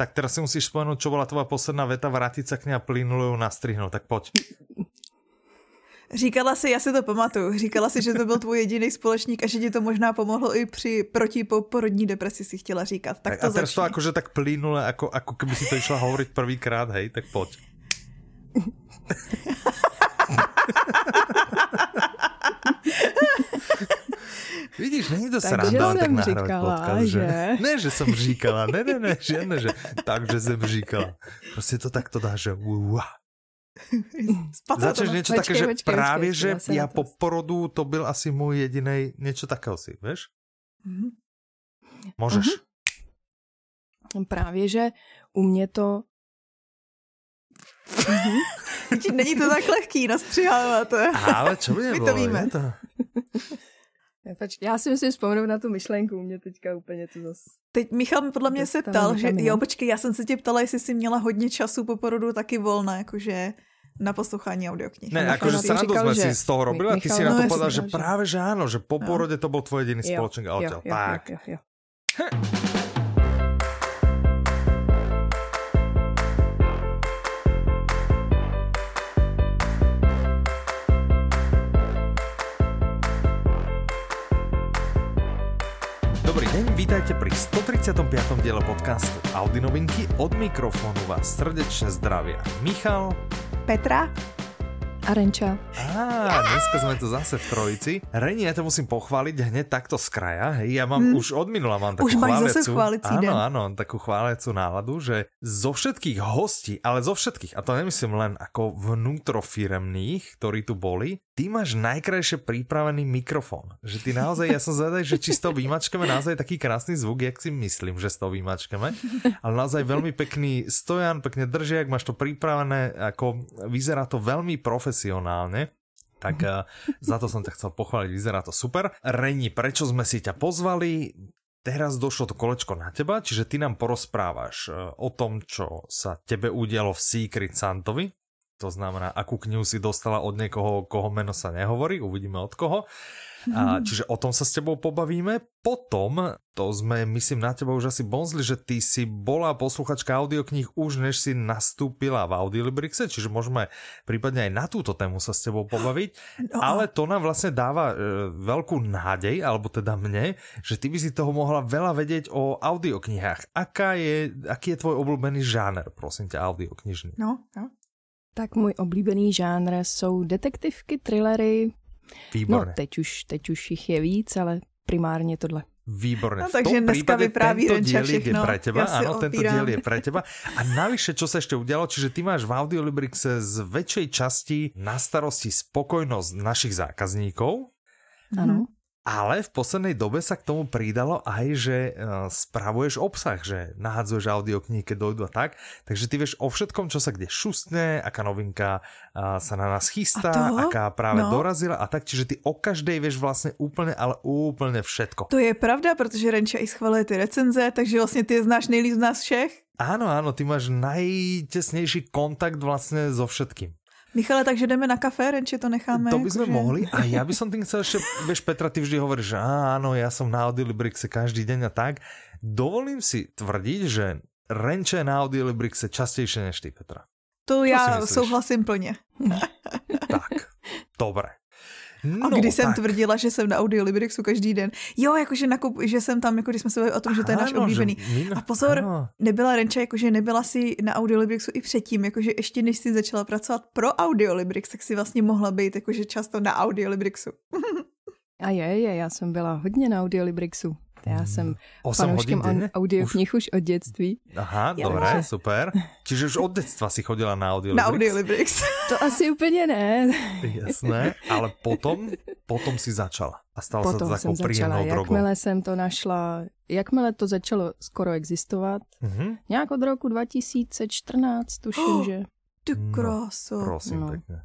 Tak teraz si musíš spomenúť, čo bola tvoja posledná veta, vrátiť sa k nej a plynule ju nastrihnúť. Tak poď. Říkala si, já si to pamatuju, říkala si, že to byl tvůj jediný společník a že ti to možná pomohlo i při protiporodní depresi, si chtěla říkat. Tak, tak to a teraz začni. to akože tak plynule, ako, ako keby si to išla hovoriť prvýkrát, hej, tak poď. Vidíš, není to sranda, tak jsem nahrávať říkala, podcast, že? že? Ne, že som říkala, ne, ne, ne, žiadne, že takže jsem říkala. Prostě to takto dá, že uá. To Začneš niečo Počkej, také, že počkej, právě, počkej, že já to- po porodu to byl asi můj jediný, niečo takého si, vieš? Mhm. Môžeš. Právě, že u mě to... Vidíš, Není to tak lehký nastřihávat. Ale čo by My nebolo? to víme. je To... Já si musím vzpomenout na tu myšlenku, u mě teďka úplně to zase... Teď Michal mi podle mě se ptal, že jo, počkej, já jsem se tě ptala, jestli jsi měla hodně času po porodu taky volné, jakože na poslouchání audioknih. Ne, akože srandu říkal, sme že- si z toho robili a ty si na no to povedal, že práve že áno, že po No. porode to bol tvoj jediný Jo, jo, odtiaľ. jo, Tak. jo, jo, jo. 135. diele podcastu Audi novinky. Od mikrofónu vás srdečne zdravia Michal. Petra? Arenča. Á, dneska sme tu zase v trojici. Reni, ja to musím pochváliť hneď takto z kraja. Hej, ja mám Hmm. už od minula mám takú Už máš chváliacu, zase áno, áno, takú chváliacu náladu, že zo všetkých hostí, ale zo všetkých, a to nemyslím len ako vnútrofiremných, ktorí tu boli, ty máš najkrajšie pripravený mikrofón. Že ty naozaj, ja som zvedavý, že či s tou výmačkami naozaj taký krásny zvuk, jak si myslím, že s tou výmačkami. Ale naozaj veľmi pekný stojan, pekne držiak, máš to pripravené, ako vyzerá to veľmi profesionálne. Tak uh, za to som ťa chcel pochváliť, vyzerá to super. Reni, prečo sme si ťa pozvali? Teraz došlo to kolečko na teba, čiže ty nám porozprávaš eh, o tom, čo sa tebe udialo v Secret Santovi. To znamená, akú knihu si dostala od niekoho, koho meno sa nehovorí, uvidíme od koho. A, čiže o tom sa s tebou pobavíme. Potom, to sme, myslím, na teba už asi bonzli, že ty si bola posluchačka audiokníh už než si nastúpila v Audiolibrixe, čiže môžeme prípadne aj na túto tému sa s tebou pobaviť. No, Ale to nám vlastne dáva e, veľkú nádej, alebo teda mne, že ty by si toho mohla veľa vedieť o audioknihách. Aká je, aký je tvoj obľúbený žáner, prosím ťa, audioknižný? No, no. Tak můj oblíbený žánr jsou detektivky, thrillery. Výborné. No, teď už, teď už jich je víc, ale primárně tohle. Výborné. No, v takže tom dneska vypráví tento Renča dielik je všechno. pre teba. Ja si Áno, tento diel je pre teba. A navyše, čo sa ešte udialo, čiže ty máš v Audiolibrixe z väčšej časti na starosti spokojnosť našich zákazníkov, Ano. Ale v poslednej dobe sa k tomu pridalo aj, že uh, spravuješ obsah, že nahádzuješ audioknihy, keď dojdu a tak. Takže ty vieš o všetkom, čo sa kde šustne, aká novinka uh, sa na nás chystá, to? aká práve No. dorazila a tak. Čiže ty o každej vieš vlastne úplne, ale úplne všetko. To je pravda, protože Renča i schvaluje ty recenze, takže vlastně ty je znáš nejlíp z nás všech. Áno, áno, ty máš najtesnejší kontakt vlastne so všetkým. Michale, takže jdeme na kafé, Renče to necháme. to by sme jakože- mohli. A ja by som tým chcel ešte, vieš Petra, ty vždy hovoríš, že áno, ja som na Audiolibrixe každý deň a tak. Dovolím si tvrdiť, že Renče je na Audiolibrixe častejšie než ty, Petra. To si já souhlasím plně. Tak, dobre. A No, když jsem tak. tvrdila, že jsem na Audiolibrixu každý den. Jo, jakože nakup, že jsem tam, jako když jsme se bavili o tom, že to je náš oblíbený. že A pozor, nebyla Renča, jakože nebyla si na Audiolibrixu i předtím, jakože ještě než si začala pracovat pro Audiolibrix, tak si vlastně mohla být jakože často na Audiolibrixu. A je, je, já jsem byla hodně na Audiolibrixu. Já jsem 8 hodín fanouškem audioknih už od dětství. Aha, Ja, dobre, že- super. Čiže už od detstva si chodila na Audiolibrix. Na Audiolibrix. To asi úplně ne. Jasné, ale potom, potom si začala. A to Potom takou jsem začala, príjemnou drogou. jakmile jsem to našla, jakmile to začalo skoro existovat, Mhm. nějak od roku 2014, tuším, Oh, že Ty No, kráso. Prosím, No. pekne.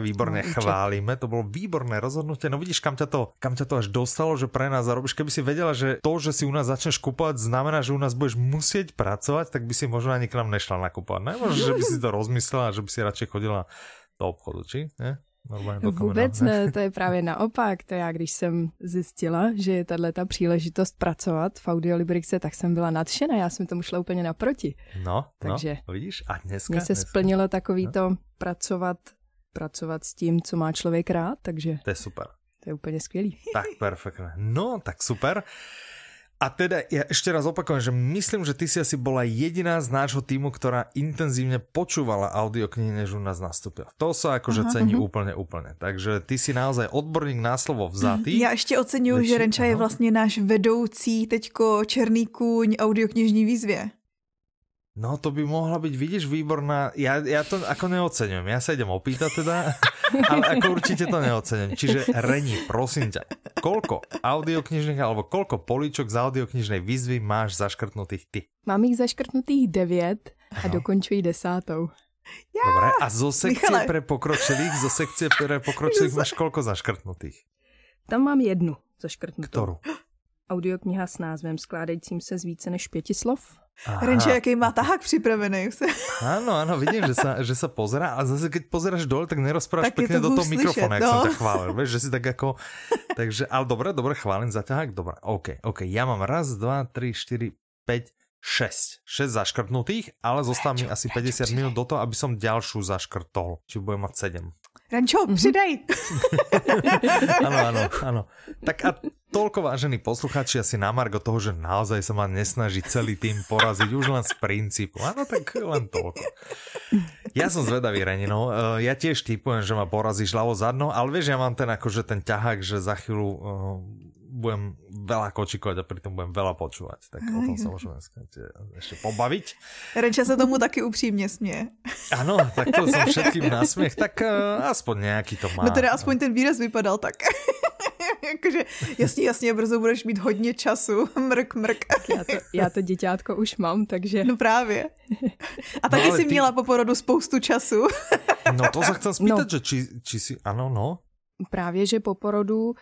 Výborne No, účet. chválime, to bolo výborné rozhodnutie. No vidíš, kam ťa to, kam ťa to až dostalo, že pre nás zarobíš. Keby si vedela, že to, že si u nás začneš kupovať, znamená, že u nás budeš musieť pracovať, tak by si možno ani k nám nešla nakupovať. Ne? Možno, že by si to rozmyslela, že by si radšej chodila do obchodu, či? Ne? Normálně do Vůbec ne, to je právě naopak. To já, když jsem zjistila, že je tahle ta příležitost pracovat v Audiolibrixe, tak jsem byla nadšená, já jsem tomu šla úplně naproti. No, Takže no, vidíš? A dneska? Mně se dneska. splnilo takový to pracovat, pracovat s tím, co má člověk rád, takže To je super. to je úplně skvělý. Tak perfektné. No, tak super. A teda ja ešte raz opakujem, že myslím, že ty si asi bola jediná z nášho týmu, ktorá intenzívne počúvala audioknihy, než u nás nastúpila. To sa akože Aha, cení mhm. úplne, úplne. Takže ty si naozaj odborník na slovo vzatý. Já ještě oceňuji, Lepší, že Renča je ano. vlastně náš vedoucí teďko Černý kůň audioknižní výzvě. No to by mohla byť, vidíš, výborná. Ja, ja to ako neoceňujem. Ja sa idem opýtať teda, ale ako určite to neoceňujem. Čiže Reni, prosím ťa, koľko audioknižných alebo koľko políčok z audioknižnej výzvy máš zaškrtnutých ty? Mám jich zaškrtnutých devět a Ano. dokončuji desátou. Dobre, a zo sekcie Michale. pre pokročilých, zo sekcie pre pokročilých máš koľko zaškrtnutých? Tam mám jednu zaškrtnutou. Ktorú? Audiokniha s názvem skládajícím se z více než pěti slov. Aha. Renča, jaký má tahák připravený. Áno, áno, vidím, že sa, že sa pozera a zase keď pozeráš dole, tak nerozprávaš Tak je pekne to do toho hůř mikrofóna, slyšet, jak som no. ťa chválil, vieš, že si tak ako... Takže, ale dobre, dobre, chválim za ťahák, dobre, OK, OK, ja mám raz, dva, tri, štyri, päť, 6. 6 zaškrtnutých, ale zostáva mi asi 50 minút do toho, aby som ďalšiu zaškrtol. Či budem mať 7. Renčo, Mhm. přidej. Áno, áno, áno. Tak a toľko vážení poslucháči asi na margo toho, že naozaj sa ma nesnaží celý tým poraziť už len z princípu. Áno, tak len toľko. Ja som zvedavý, Renino. Uh, ja tiež typujem, že ma porazíš ľavo zadno, ale vieš, ja mám ten akože ten ťahák, že za chvíľu uh, budem veľa kočikovať a pritom budem veľa počúvať. Tak o tom sa môžeme dneska ešte pobaviť. Renča se tomu taky upřímně směje. Áno, tak to som všetkým na smiech, tak uh, aspoň nejaký to má. No teda aspoň ten výraz vypadal tak. Jakože jasně, jasně, brzo budeš mít hodně času. Mrk, mrk. Já to, já to děťátko už mám, takže No právě. A taky ale si ty- měla po porodu spoustu času. No to sa chcem spýtať, No. že či, či si... Áno, no. právě, že po porodu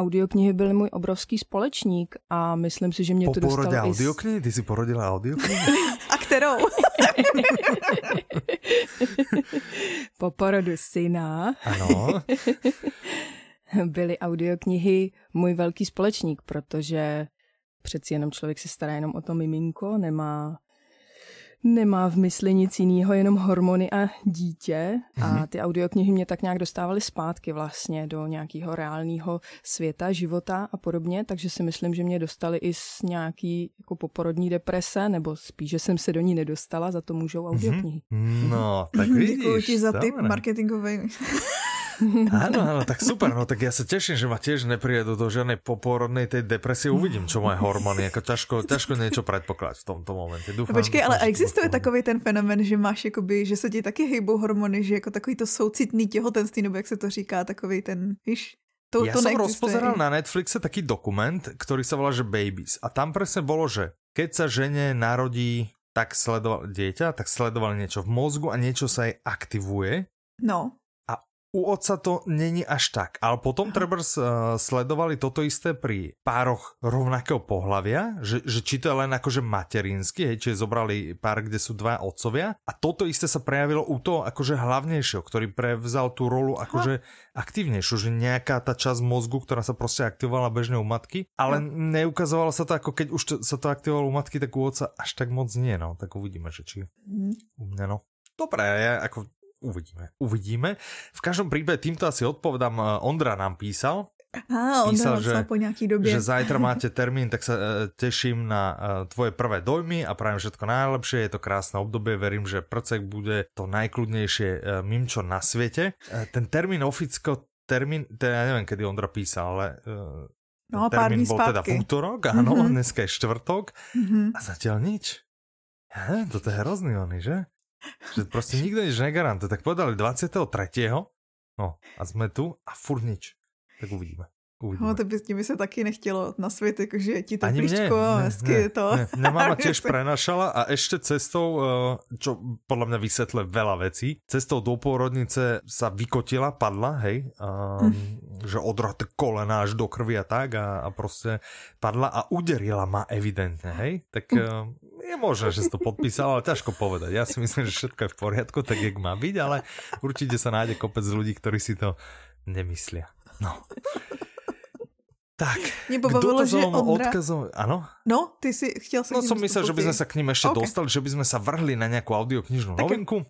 audioknihy byl můj obrovský společník a myslím si, že mě Po to dostalo i... s- audioknihy? Ty si porodila audioknihy? A kterou? Po porodu syna Áno. byly audioknihy můj velký společník, protože přeci jenom člověk se stará jenom o to miminko, nemá nemá v mysli nic jiného, jenom hormony a dítě. A ty audioknihy mě tak nějak dostávaly zpátky vlastně do nějakého reálného světa, života a podobně, takže si myslím, že mě dostali i z nějaký jako poporodní deprese, nebo spíš, že jsem se do ní nedostala, za to můžou audioknihy. No, tak vidíš. Děkuji ti za tip marketingový. Áno, áno, tak super, no tak ja sa teším, že ma tiež nepriedu do žiadnej poporodnej tej depresie. Uvidím, čo moje hormóny, ako ťažko, ťažko niečo predpokladať v tomto momente. Dúfam, počkej, ale existuje takový ten fenomen, že máš jakoby, že se ti taky hejbou hormony, že jako takový to soucitný těhotenství, nebo jak se to říká, takový ten, víš, to, ja to som neexistuje. rozpozeral na Netflixe taký dokument, ktorý sa volá, že Babies. A tam presne bolo, že keď sa žene narodí tak sledoval dieťa, tak sledovali niečo v mozgu a niečo sa jej aktivuje. No, U otca to není až tak, ale potom treba uh, sledovali toto isté pri pároch rovnakého pohlavia, že, že či to je len akože materinský, hej, čiže zobrali pár, kde sú dva otcovia. A toto isté sa prejavilo u toho akože hlavnejšieho, ktorý prevzal tú rolu akože aktívnejšiu, že nejaká tá časť mozgu, ktorá sa proste aktivovala bežne u matky, ale neukazovalo sa to ako keď už to, sa to aktivovalo u matky, tak u otca až tak moc nie, no, tak uvidíme, že či u mňa, no. Dobre, ja ako uvidíme, uvidíme. V každom prípade týmto asi odpovedám, eh, Ondra nám písal, a on Písal, že- po nějaký době. že zajtra máte termín, tak sa e, teším na e, tvoje prvé dojmy a prajem všetko najlepšie. Je to krásne obdobie, verím, že prcek bude to najkľudnejšie e, mimčo na svete. Ten termín oficko, termín, teda ja neviem, kedy Ondra písal, ale No, termín bol teda v útorok, áno, Mhm. dneska je štvrtok Mhm. a zatiaľ nič. He, to je hrozný oni, že? Že proste nikto nič negarantuje. Tak povedali 23. No a sme tu a furt nič. Tak uvidíme. uvidíme. No, to by, by se taky nechtělo na svět, jakože ti to Ani plíčko a hezky ne, to. Ne, mňa mama tiež prenašala a ešte cestou, eh, čo podľa mňa vysvetluje veľa vecí, cestou do pôrodnice sa vykotila, padla, hej, um, že odraté kolena až do krvi a tak a, a proste padla a uderila ma evidentne, hej, tak uh, Je možné, že si to podpísal, ale ťažko povedať. Ja si myslím, že všetko je v poriadku, tak jak má byť, ale určite sa nájde kopec ľudí, ktorí si to nemyslia. No. Tak, Mě pobavilo, že Ondra... odkazom, ano? No, ty si chtěl se No som myslel, že by sme sa k ním ešte okay. dostali, že by sme sa vrhli na nejakú audioknižnú novinku.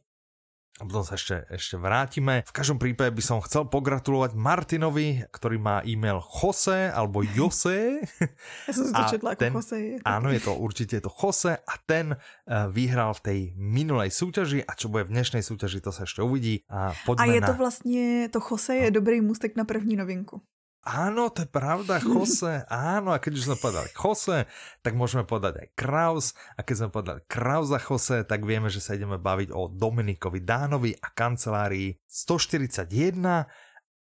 A potom sa ešte, ešte vrátime. V každom prípade by som chcel pogratulovať Martinovi, ktorý má e-mail Jose alebo Jose. Ja som si to četla ako ten, Jose. Áno, je to určite je to Jose a ten uh, vyhral v tej minulej súťaži a čo bude v dnešnej súťaži, to sa ešte uvidí. A, a je to vlastne, to Jose je dobrý mústek na první novinku. Áno, to je pravda, Jose. Áno, a keď už sme povedali Jose, tak môžeme povedať aj Kraus. A keď sme povedali Kraus a Jose, tak vieme, že sa ideme baviť o Dominikovi Dánovi a kancelárii 141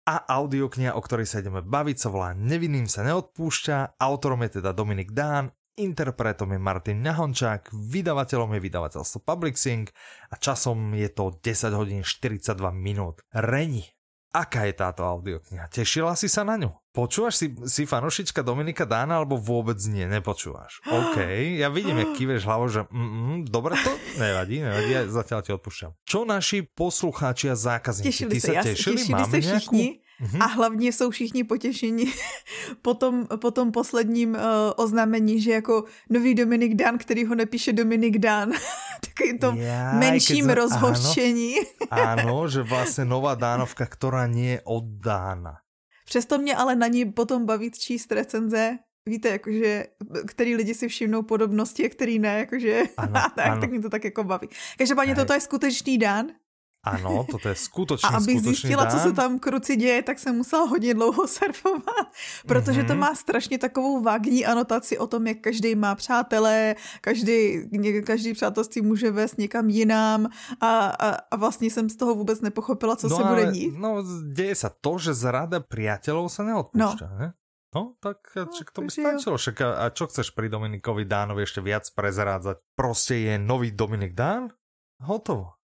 a audiokniha, o ktorej sa ideme baviť, sa volá Nevinným sa neodpúšťa. Autorom je teda Dominik Dán, interpretom je Martin Nahončák, vydavateľom je vydavateľstvo Publixing a časom je to 10 hodín 42 minút. Reni, Aká je táto audiokniha? Tešila si sa na ňu? Počúvaš si, si fanošička Dominika Dána alebo vôbec nie? Nepočúvaš. OK, ja vidím, jak kýveš hlavou, že mm, mm, dobre to? Nevadí, nevadí, ja zatiaľ ti odpúšťam. Čo naši poslucháči a zákazníci? Tešili Ty sa, sa tešili? Tešili Máme sa všichni? Mm-hmm. A hlavně jsou všichni potěšení po tom, po tom posledním uh, oznámení, že jako nový Dominik Dan, který ho nepíše Dominik Dan, takovým tom Jaj, menším za... rozhořčení. Áno, že vlastně nová Dánovka, která nie je od Dána. Přesto mě ale na ní potom bavit číst recenze, víte, jakože, který lidi si všimnou podobnosti a který ne, jakože, ano, tak, ano. tak mě to tak jako baví. Každopádně toto je skutečný Dan, ano, toto je skutočný, A abych zjistila, dán. co se tam kruci děje, tak jsem musela hodně dlouho surfovat, protože mm-hmm. to mhm. má strašně takovou vágní anotaci o tom, jak každý má přátelé, každý, každý přátelství může vést někam jinam a, a, a vlastně jsem z toho vůbec nepochopila, co no se bude dít. No, děje se to, že zrada přátelů se neodpúšťa, no. ne? No, tak no, to by stačilo. Však a čo chceš pri Dominikovi Dánovi ešte viac prezrádzať? Proste je nový Dominik Dán? Hotovo.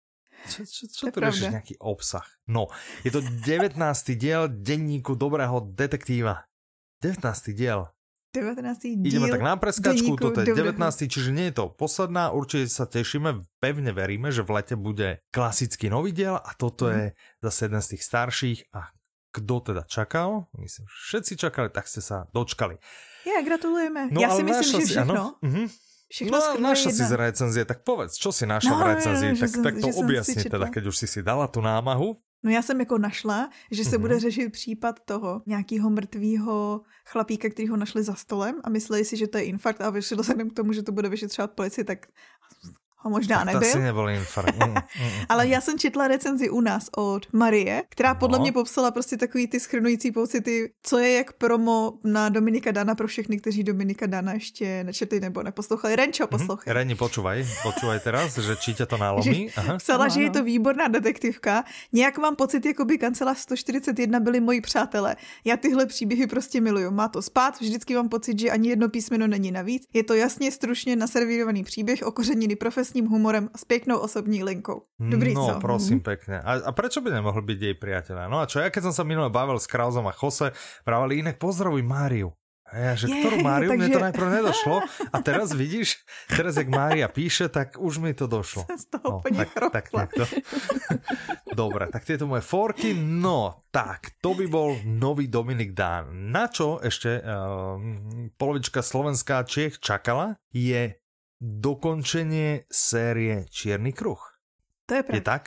Čo, čo, čo tu riešiš nejaký obsah? No, je to 19. diel denníku dobrého detektíva. 19. diel. 19. diel Ideme tak na preskačku, toto je 19. Čiže nie je to posledná, určite sa tešíme, pevne veríme, že v lete bude klasický nový diel a toto mm. je zase jeden z tých starších a kdo teda čakal, myslím, všetci čakali, tak ste sa dočkali. Ja, gratulujeme. No, ja si myslím, že všechno. Ano, uh-huh. Všechno no, naša si z recenzie, tak povedz, čo si našla no, v recenzii, no, tak, jsem, tak to objasni teda, keď už si si dala tu námahu. No já jsem jako našla, že se mm-hmm. bude řešit případ toho nějakého mrtvého chlapíka, který ho našli za stolem a mysleli si, že to je infarkt a vyšlo se k tomu, že to bude vyšetřovat policii, tak ho možná tak nebyl. To asi nebyl infarkt. Mm, mm, mm, Ale já jsem četla recenzi u nás od Marie, která no. podle mě popsala prostě takový ty schrnující pocity, co je jak promo na Dominika Dana pro všechny, kteří Dominika Dana ještě nečetli nebo neposlouchali. Renčo, mhm. poslouchej. Mm-hmm. Reni, počúvaj, počúvaj teraz, že či tě to nalomí. Aha. Psala, že je to výborná detektivka. Nějak mám pocit, jako by kancelář 141 byli moji přátelé. Já tyhle příběhy prostě miluju. Má to spát, vždycky mám pocit, že ani jedno písmeno není navíc. Je to jasně stručně naservírovaný příběh, okořeněný profesní vlastním humorem a s pěknou osobní linkou. Dobrý no, co? prosím, mm-hmm. pekne. A, a prečo by nemohl byť jej priateľa? No a čo, ja keď som sa minule bavil s Krauzom a Jose, pravili inak pozdravuj Máriu. A ja, že ktorú Máriu, takže... mne to najprv nedošlo. A teraz vidíš, teraz jak Mária píše, tak už mi to došlo. Z toho no, tak, tak, tak to. Dobre, tak tieto moje forky. No, tak, to by bol nový Dominik Dán. Na čo ešte uh, polovička Slovenská Čech čakala, je dokončenie série Čierny kruh. To je pravda. Je tak?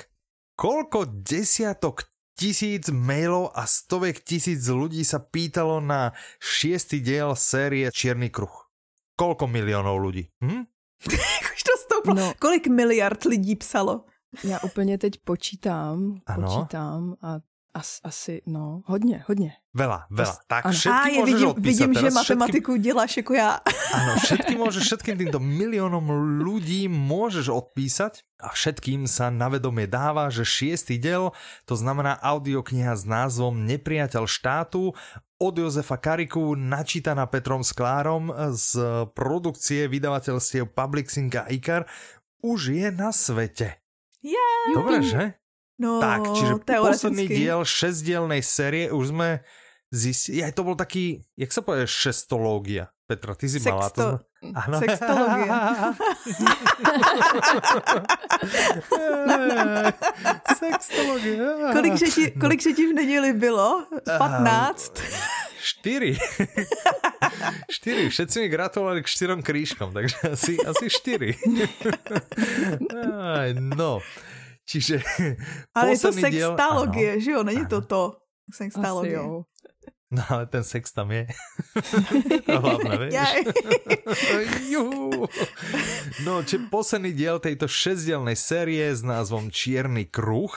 Koľko desiatok tisíc mailov a stovek tisíc ľudí sa pýtalo na šiestý diel série Čierny kruh? Koľko miliónov ľudí? Hm? Už to stouplo. No. Kolik miliard lidí psalo? Já úplně teď počítám, ano. počítám a As, asi, no, hodně, hodně. Veľa, veľa. Tak ano. všetky a, môžeš vidím, odpísať. Vidím, že matematiku všetky... děláš jako já. Áno, všetky môžeš, všetkým týmto miliónom ľudí môžeš odpísať a všetkým sa na vedomie dáva, že šiestý diel, to znamená audiokniha s názvom Nepriateľ štátu od Jozefa Kariku, načítaná Petrom Sklárom z produkcie vydavateľstiev Publixing a Ikar, už je na svete. Yeah. Dobre, že? No, tak, čiže posledný diel šesťdielnej série už sme zistiť, aj to bol taký, jak sa povie, šestológia. Petra, ty si Sexto. mala to. Ano. Sextologie. Sextologie. Kolik, řeti, kolik řetí v neděli bylo? 15? Štyri. štyri. Všetci mi gratulovali k štyrom krížkom, takže asi, asi. Aj, no. Čiže Ale je to diel- sextalogie, Áno. že jo? Není to Áno. to. Asi Sextalogie. jo. No ale ten sex tam je. to hlavné, vieš. No, či posledný diel tejto šesťdielnej série s názvom Čierny kruh.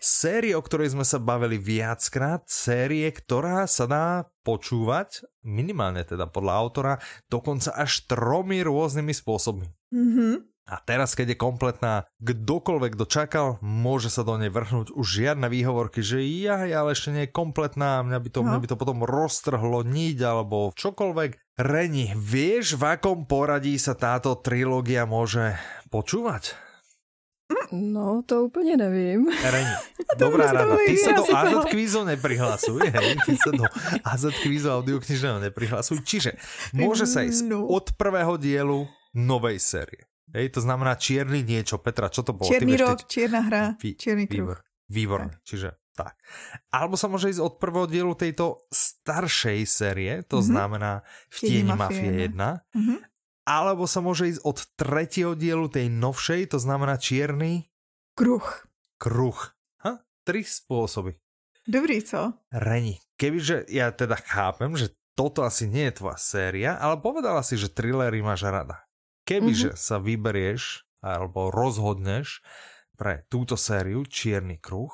Série, o ktorej sme sa bavili viackrát. Série, ktorá sa dá počúvať, minimálne teda podľa autora, dokonca až tromi rôznymi spôsobmi. Mhm. A teraz, keď je kompletná, kdokoľvek dočakal, môže sa do nej vrhnúť už žiadne výhovorky, že ja, ale ešte nie je kompletná, mňa by to, No. mňa by to potom roztrhlo niť alebo čokoľvek. Reni, vieš, v akom poradí sa táto trilógia môže počúvať? No, to úplně nevím. Reni, dobrá rada, ty sa do AZ kvízu neprihlasuj, hej, ty sa do AZ kvízu audioknižného neprihlasuj, čiže môže sa ísť No. od prvého dielu novej série. Hej, to znamená čierny niečo. Petra, čo to bolo? Ty Černý vieš rok, teď- čierna hra, Vý- čierny kruh. Výbor, výborné, čiže tak. Alebo sa môže ísť od prvého dielu tejto staršej série, to Mhm. znamená v tieni Mafie Mafie 1. Mhm. Alebo sa môže ísť od tretieho dielu tej novšej, to znamená čierny Kruh. kruh. Ha? Tri spôsoby. Dobrý, co? Reni, kebyže ja teda chápem, že toto asi nie je tvoja séria, ale povedala si, že thrillery máš rada. Kebyže sa vyberieš alebo rozhodneš pre túto sériu Čierny kruh,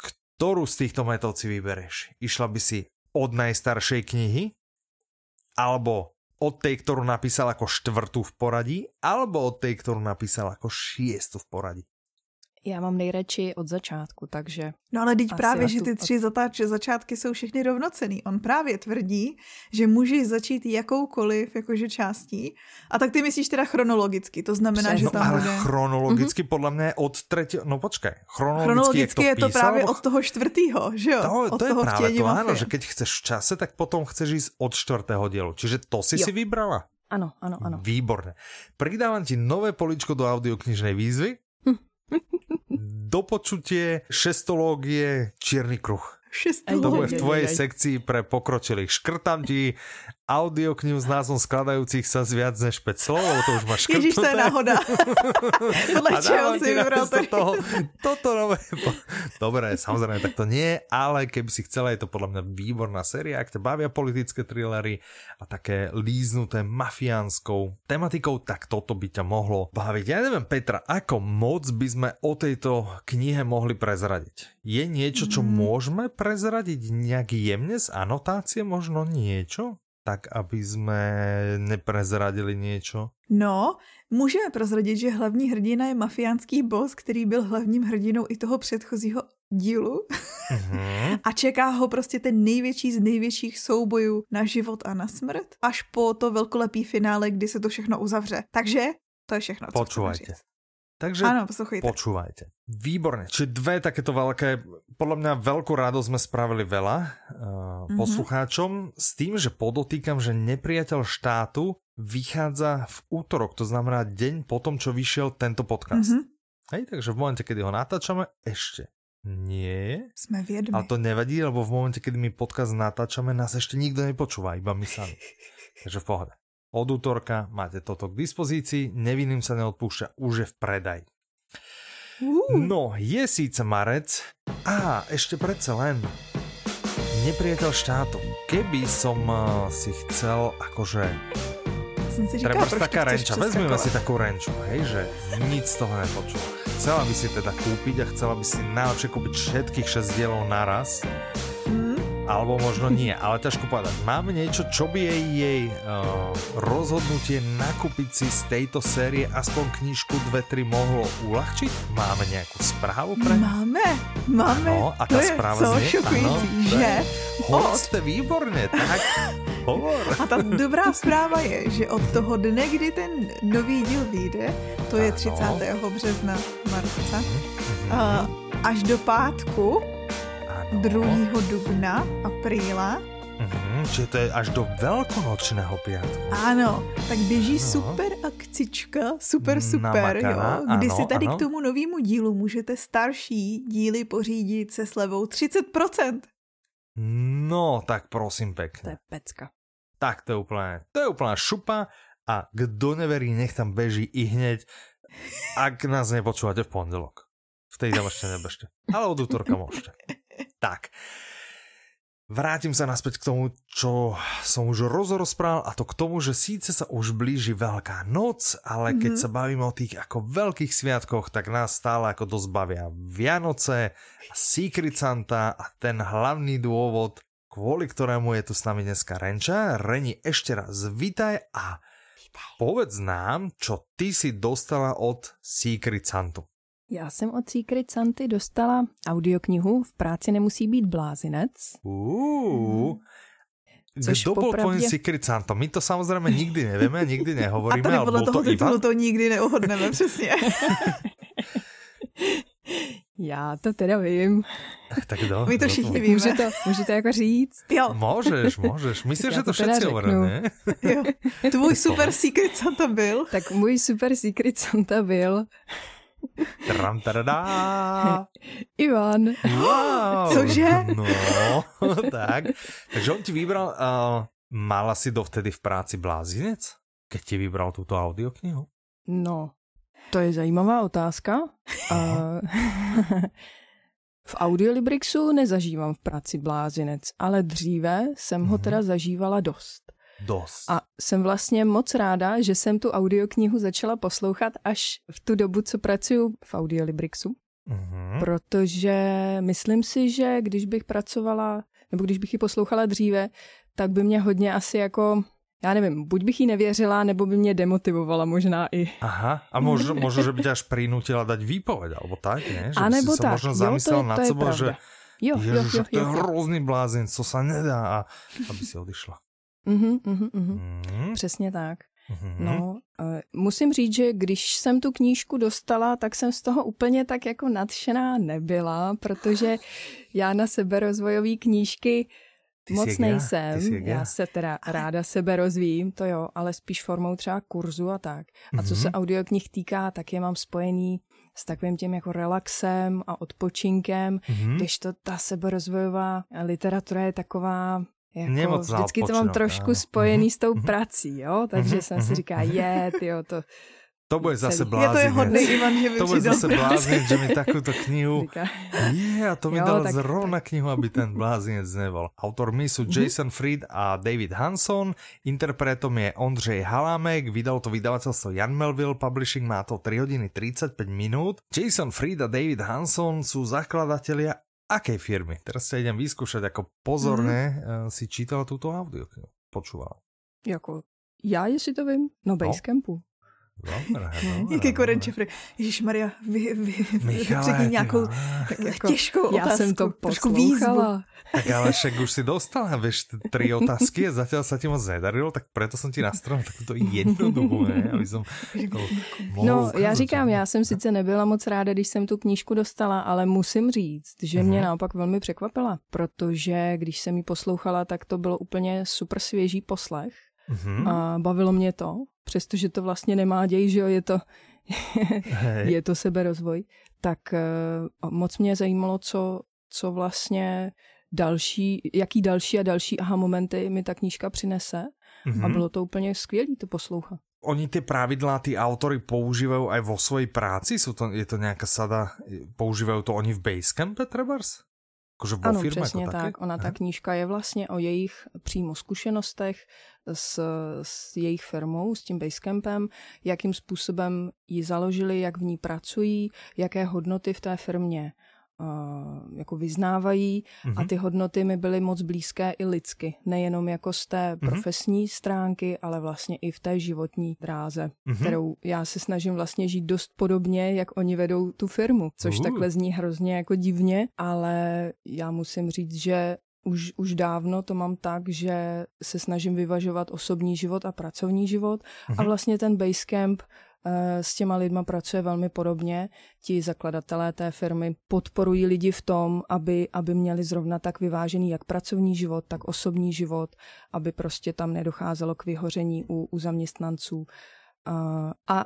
ktorú z týchto metód si vyberieš? Išla by si od najstaršej knihy, alebo od tej, ktorú napísal ako štvrtú v poradí, alebo od tej, ktorú napísal ako šiestu v poradí. Já mám nejradši od začátku, takže No ale teď právě, že ty tři zatáč, začátky jsou všechny rovnocený. On právě tvrdí, že můžeš začít jakoukoliv jakože částí. A tak ty myslíš teda chronologicky, to znamená, Přesně. že No tam ale bude... chronologicky podľa mňa je od tretieho... No počkaj, chronologicky, Chronologicky je to písal, právě od toho čtvrtýho, že jo? To, od to je toho práve vtění to, mafie. že keď chceš v čase, tak potom chceš ísť od čtvrtého dielu. Čiže to si Jo. si vybrala? ano, ano, ano. Výborné. Pridávam ti nové poličko do audioknižnej výzvy. Do počutie šestológie Čierny kruh. Šestou. To bude v Oj, oj, tvojej oj, oj. sekcii pre pokročilých. Škrtam ti audioknihu s názvom skladajúcich sa z viac než 5 slov, lebo to už máš škrtnuté. Ježíš, to je náhoda. Podle A čeho si vybral to? toho, toto nové... Dobre, samozrejme, tak to nie, ale keby si chcela, je to podľa mňa výborná séria, ak ťa bavia politické thrillery a také líznuté mafiánskou tematikou, tak toto by ťa mohlo baviť. Ja neviem, Petra, ako moc by sme o tejto knihe mohli prezradiť? Je niečo, čo Mm. môžeme prezradiť nejak jemne z anotácie, možno niečo? Tak, aby sme neprezradili niečo? No, můžeme prozradit, že hlavní hrdina je mafiánský boss, který byl hlavním hrdinou i toho předchozího dílu Mhm. a čeká ho prostě ten největší z největších soubojů na život a na smrt, až po to velkolepý finále, kdy se to všechno uzavře. Takže to je všechno. co Počúvajte. Takže Ano, poslouchejte. Počúvajte. Výborne. Čiže dve takéto veľké, podľa mňa veľkú radosť sme spravili veľa uh, Mhm. poslucháčom s tým, že podotýkam, že nepriateľ štátu vychádza v útorok, to znamená deň po tom, čo vyšiel tento podcast. Mhm. Hej, takže v momente, kedy ho natáčame, ešte nie je. Jsme vědmi. Ale to nevadí, lebo v momente, kedy my podcast natáčame, nás ešte nikto nepočúva, iba my sami. Takže v pohode. Od útorka máte toto k dispozícii, nevinným sa neodpúšťa, už je v predaj. Uh, No, je síce marec a ešte predsa len nepriateľ štátu. Keby som uh, si chcel akože si říkala, Treba proč taká renča. Vezmeme si takú renču, hej, že nic z toho nepočula. Chcela by si teda kúpiť a chcela by si najlepšie kúpiť všetkých 6 dielov naraz. Alebo možno nie, ale ťažko povedať. Máme niečo, čo by jej, jej uh, rozhodnutie nakúpiť si z tejto série aspoň knižku 2-3 mohlo uľahčiť? Máme nejakú správu pre... Máme, máme. Ano, a to ta je šokující, ano, to že je- od Hoste, výborne, tak hovor. A ta dobrá zpráva je, že od toho dne, kdy ten nový díl vyjde, to je Ano. 30. března, marca, Mhm. a až do pátku, 2. dubna, apríla. Mhm, čiže to je až do veľkonočného piatku. Ano, tak běží No. super akcička, super super, Namakaná, jo, kdy ano, si tady ano. k tomu novému dílu můžete starší díly pořídit se slevou 30%. No, tak prosím To pekne. je pecka. Tak to je úplne, to je úplná šupa a kdo neverí, nech tam beží i hneď, ak nás nepočúvate v pondelok. Vtedy tam ešte nebežte. Ale od útorka môžete. Tak. Vrátim sa naspäť k tomu, čo som už rozprával a to k tomu, že síce sa už blíži Veľká noc, ale keď sa bavíme o tých ako veľkých sviatkoch, tak nás stále ako dosť bavia Vianoce, Secret Santa a ten hlavný dôvod, kvôli ktorému je tu s nami dneska Renča. Reni, ešte raz vitaj a povedz nám, čo ty si dostala od Secret Santu. Já jsem od Secret Santy dostala audioknihu V práci nemusí být blázinec. Uú, Což kdo bol popravdě- Secret Santom? My to samozrejme nikdy nevieme, nikdy A nehovoríme, tady podle bol toho to titulu Ivan? to nikdy neohodneme, přesně. Já to teda vím. Tak kdo? My to všichni bol? víme. Můžu to, můžu to jako říct? Jo, môžeš. Myslíš, Já že to to všetci jo. Tvůj super secret Santa byl. Tak můj super Secret Santa byl Tram, tadadá. Ivan. Wow. Cože? No, tak. Takže on ti vybral, uh, mala si dovtedy v práci blázinec? Keď ti vybral túto audioknihu? No, to je zajímavá otázka. A v Audiolibrixu nezažívám v práci blázinec, ale dříve jsem ho Mhm. teda zažívala dost. Dosť. A jsem vlastně moc ráda, že jsem tu audioknihu začala poslouchat až v tu dobu, co pracuju v Audiolibrixu, Mhm. protože myslím si, že když bych pracovala, nebo když bych ji poslouchala dříve, tak by mě hodně asi jako, já nevím, buď bych jí nevěřila, nebo by mě demotivovala možná i. Aha, a možno, možno, že by ťa až prinútila dať výpoveď, alebo tak, nie? Že A nebo tak, možno jo, to zamyslel je, nad sebou, že. Jo, jo, Ježiš, jo, to je jo, jo. hrozný blázen, co sa nedá a aby si odišla. Mhm, mhm, mhm. Mhm, Přesně tak. mhm. No, eh, musím říct, že když jsem tu knížku dostala, tak jsem z toho úplně tak jako nadšená nebyla, protože já na seberozvojové knížky Ty moc nejsem. já. se teda ráda sebe rozvíjím, to jo, ale spíš formou třeba kurzu a tak. A co se Mhm. audioknih týká, tak je mám spojený s takovým tím jako relaxem a odpočinkem, Mhm. kdežto ta seberozvojová literatura je taková jako Nemoc na vždycky to mám trošku áno. spojený Mhm, s tou mhm. prací, jo, takže Mhm, jsem si říká, je, tyjo, to To bude zase. Je to je hodný blázinec. Ivan, že by To bude zase blázinec, že mi takúto knihu říká. Je, a to mi Jo, dal tak- zrovna knihu, aby ten blázinec nebol. Autormi sú Jason Fried a David Hanson, interpretom je Ondřej Halámek, vydal to vydavateľstvo Jan Melville Publishing, má to 3 hodiny 35 minút. Jason Fried a David Hanson sú zakladatelia akej firmy? Teraz sa idem vyskúšať, ako pozorne mm-hmm. si čítal túto audioknihu. Počúval. Jako, já jestli to vím, no Basecampu. No, dobre, Jak jako dobre. Renčefry. Ježíš Maria, vy, vy, Michale, řekni ty nějakou tak Jako, těžkou já otázku. jsem to trošku výzvu. Tak ale však už si dostala, vieš, tri otázky a zatiaľ sa ti moc nedarilo, tak preto som ti nastrojil takúto jednoduchú, ne? aby som to No, ukázat, já říkám, já jsem sice nebyla moc ráda, když jsem tu knížku dostala, ale musím říct, že mě Mhm. naopak velmi překvapila, protože když jsem ji poslouchala, tak to bylo úplně super svěží poslech Mhm. a bavilo mě to, přestože to vlastně nemá děj, že jo, je to, je to seberozvoj, tak eh, moc mě zajímalo, co, co vlastně další, jaký další a další aha momenty mi ta knížka přinese Mhm. a bylo to úplně skvělé to poslouchat. Oni tie pravidlá, tí autory používajú aj vo svojej práci? Sú to, je to nejaká sada, používajú to oni v Basecampe, trebárs? Akože vo Ano, firme přesně ako také? tak. Ona, ta knížka je vlastně o jejich přímo zkušenostech s, s jejich firmou, s tím Basecampem, jakým způsobem ji založili, jak v ní pracují, jaké hodnoty v té firmě jako vyznávají a Mhm. ty hodnoty mi byly moc blízké i lidsky. Nejenom jako z té Mhm. profesní stránky, ale vlastně i v té životní dráze, Mhm. kterou já se snažím vlastně žít dost podobně, jak oni vedou tu firmu, což Uh. takhle zní hrozně jako divně, ale já musím říct, že už, už dávno to mám tak, že se snažím vyvažovat osobní život a pracovní život a Mhm. vlastně ten Basecamp eh, s těma lidma pracuje velmi podobně. Ti zakladatelé té firmy podporují lidi v tom, aby, aby měli zrovna tak vyvážený jak pracovní život, tak osobní život, aby prostě tam nedocházelo k vyhoření u, u zaměstnanců. A, a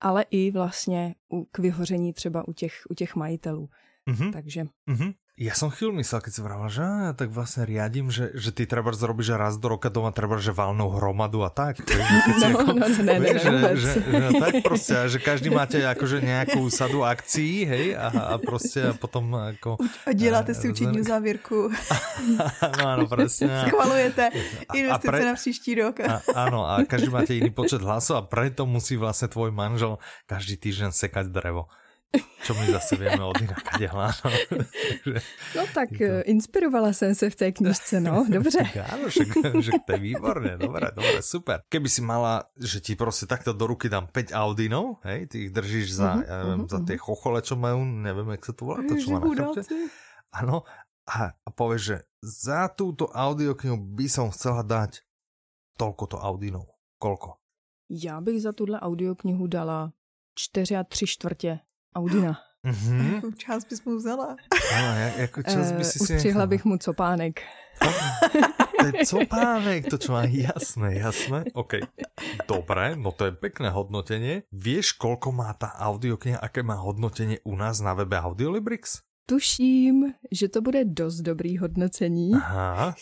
ale i vlastně u, k vyhoření třeba u těch, u těch majitelů. Mm-hmm. Takže mm-hmm. Ja som chvíľu myslel, keď si vravala, že ja tak vlastne riadím, že, že ty treba zrobíš raz do roka doma treba, že valnou hromadu a tak. Keď no, ako, no, ne, ne, že, že, že, že, tak proste, že každý máte akože nejakú sadu akcií, hej, a, a proste a potom ako... A děláte si učení závěrku. no áno, presne. Schvalujete investice pre... na příští rok. A, áno, a každý máte iný počet hlasov a preto musí vlastne tvoj manžel každý týždeň sekať drevo čo my zase vieme od inaka dělá. No tak to... Inspirovala jsem se v té knižce, no, dobře. Áno, že, že to je výborné, dobré, dobré, super. Keby si mala, že ti prostě takto do ruky dám 5 Audinov, hej, ty ich držíš za, uh-huh, ja neviem, uh-huh, za tie chochole, čo majú, neviem, jak sa to volá, to, čo má na. Áno, a, a povieš, že za túto audioknihu by som chcela dať toľko to Audinov. Koľko? Já bych za tuhle audioknihu dala 4 a 3 čtvrtě. Audina. Mm-hmm. Jakou část bys mu vzala? Ano, jako čas by si si Ustřihla bych mu copánek. To je copánek, to čo má jasné, jasné. OK, dobré, no to je pekné hodnotenie. Vieš, koľko má ta audiokniha, aké má hodnotenie u nás na webe Audiolibrix? Tuším, že to bude dost dobrý hodnocení. Aha.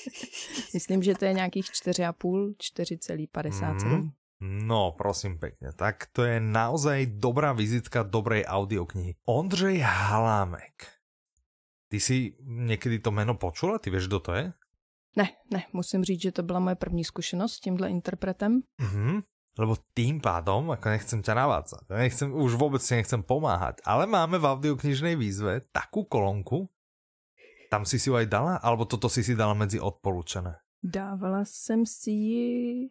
Myslím, že to je nějakých 4,5, 4,57. Mm. No, prosím pekne. Tak to je naozaj dobrá vizitka dobrej audioknihy. Ondřej Halámek. Ty si někdy to jméno počula? Ty víš, kdo to je? Ne, ne, musím říct, že to byla moje první zkušenost s tímhle interpretem. Mhm. Lebo tým pádom, ako nechcem ťa navádzať, nechcem, už vôbec si nechcem pomáhať, ale máme v audioknižnej výzve takú kolonku, tam si si ju aj dala, alebo toto si si dala medzi odporúčené? Dávala jsem si ji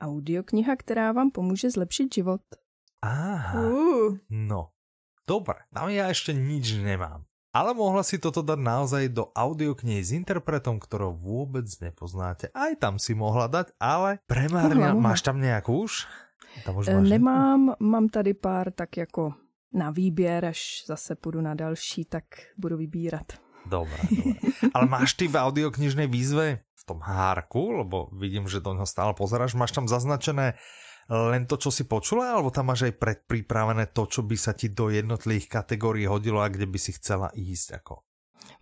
Audiokniha, která vám pomůže zlepšit život. Aha, uh. no, dobre, tam ja ešte nič nemám. Ale mohla si toto dať naozaj do audioknihy s interpretom, ktorého vôbec nepoznáte. Aj tam si mohla dať, ale premárnila. Máš tam nejakú už? Tam už máš Nemám, ne? mám tady pár tak jako na výběr, až zase půjdu na další, tak budu vybírat. Dobre, dobre. Ale máš ty v audioknižnej výzve tom hárku, lebo vidím, že do něho stále pozeráš, máš tam zaznačené len to, čo si počula, alebo tam máš aj predpripravené to, čo by sa ti do jednotlivých kategórií hodilo a kde by si chcela ísť? Ako?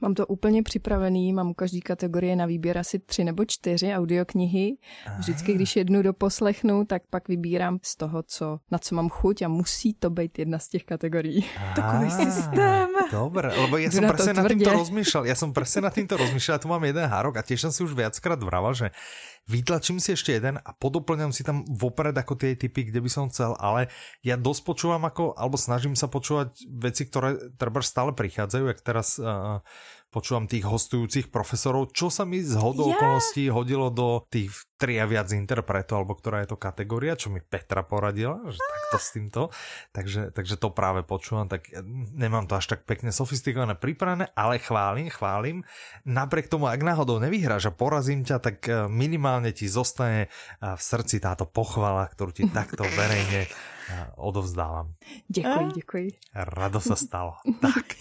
Mám to úplně připravený, mám u každé kategorie na výběr asi tři nebo čtyři audioknihy. Vždycky, když jednu doposlechnu, tak pak vybírám z toho, co, na co mám chuť a musí to být jedna z těch kategorií. Takový systém. Dobre, lebo ja som presne na týmto rozmýšľal, ja som presne na týmto rozmýšľal, tu mám jeden hárok a tiež som si už viackrát vraval, že vytlačím si ešte jeden a podoplňam si tam vopred ako tie typy, kde by som chcel, ale ja dosť počúvam ako, alebo snažím sa počúvať veci, ktoré treba stále prichádzajú, jak teraz uh, počúvam tých hostujúcich profesorov, čo sa mi z hodou yeah. okolností hodilo do tých tri a viac interpretov, alebo ktorá je to kategória, čo mi Petra poradila, že takto s týmto. Takže, takže to práve počúvam, tak nemám to až tak pekne sofistikované pripravené, ale chválim, chválim. Napriek tomu, ak náhodou nevyhráš a porazím ťa, tak eh, minimálne ti zostane eh, v srdci táto pochvala, ktorú ti takto verejne eh, odovzdávam. Děkuji, děkuji. Rado sa stalo. Tak,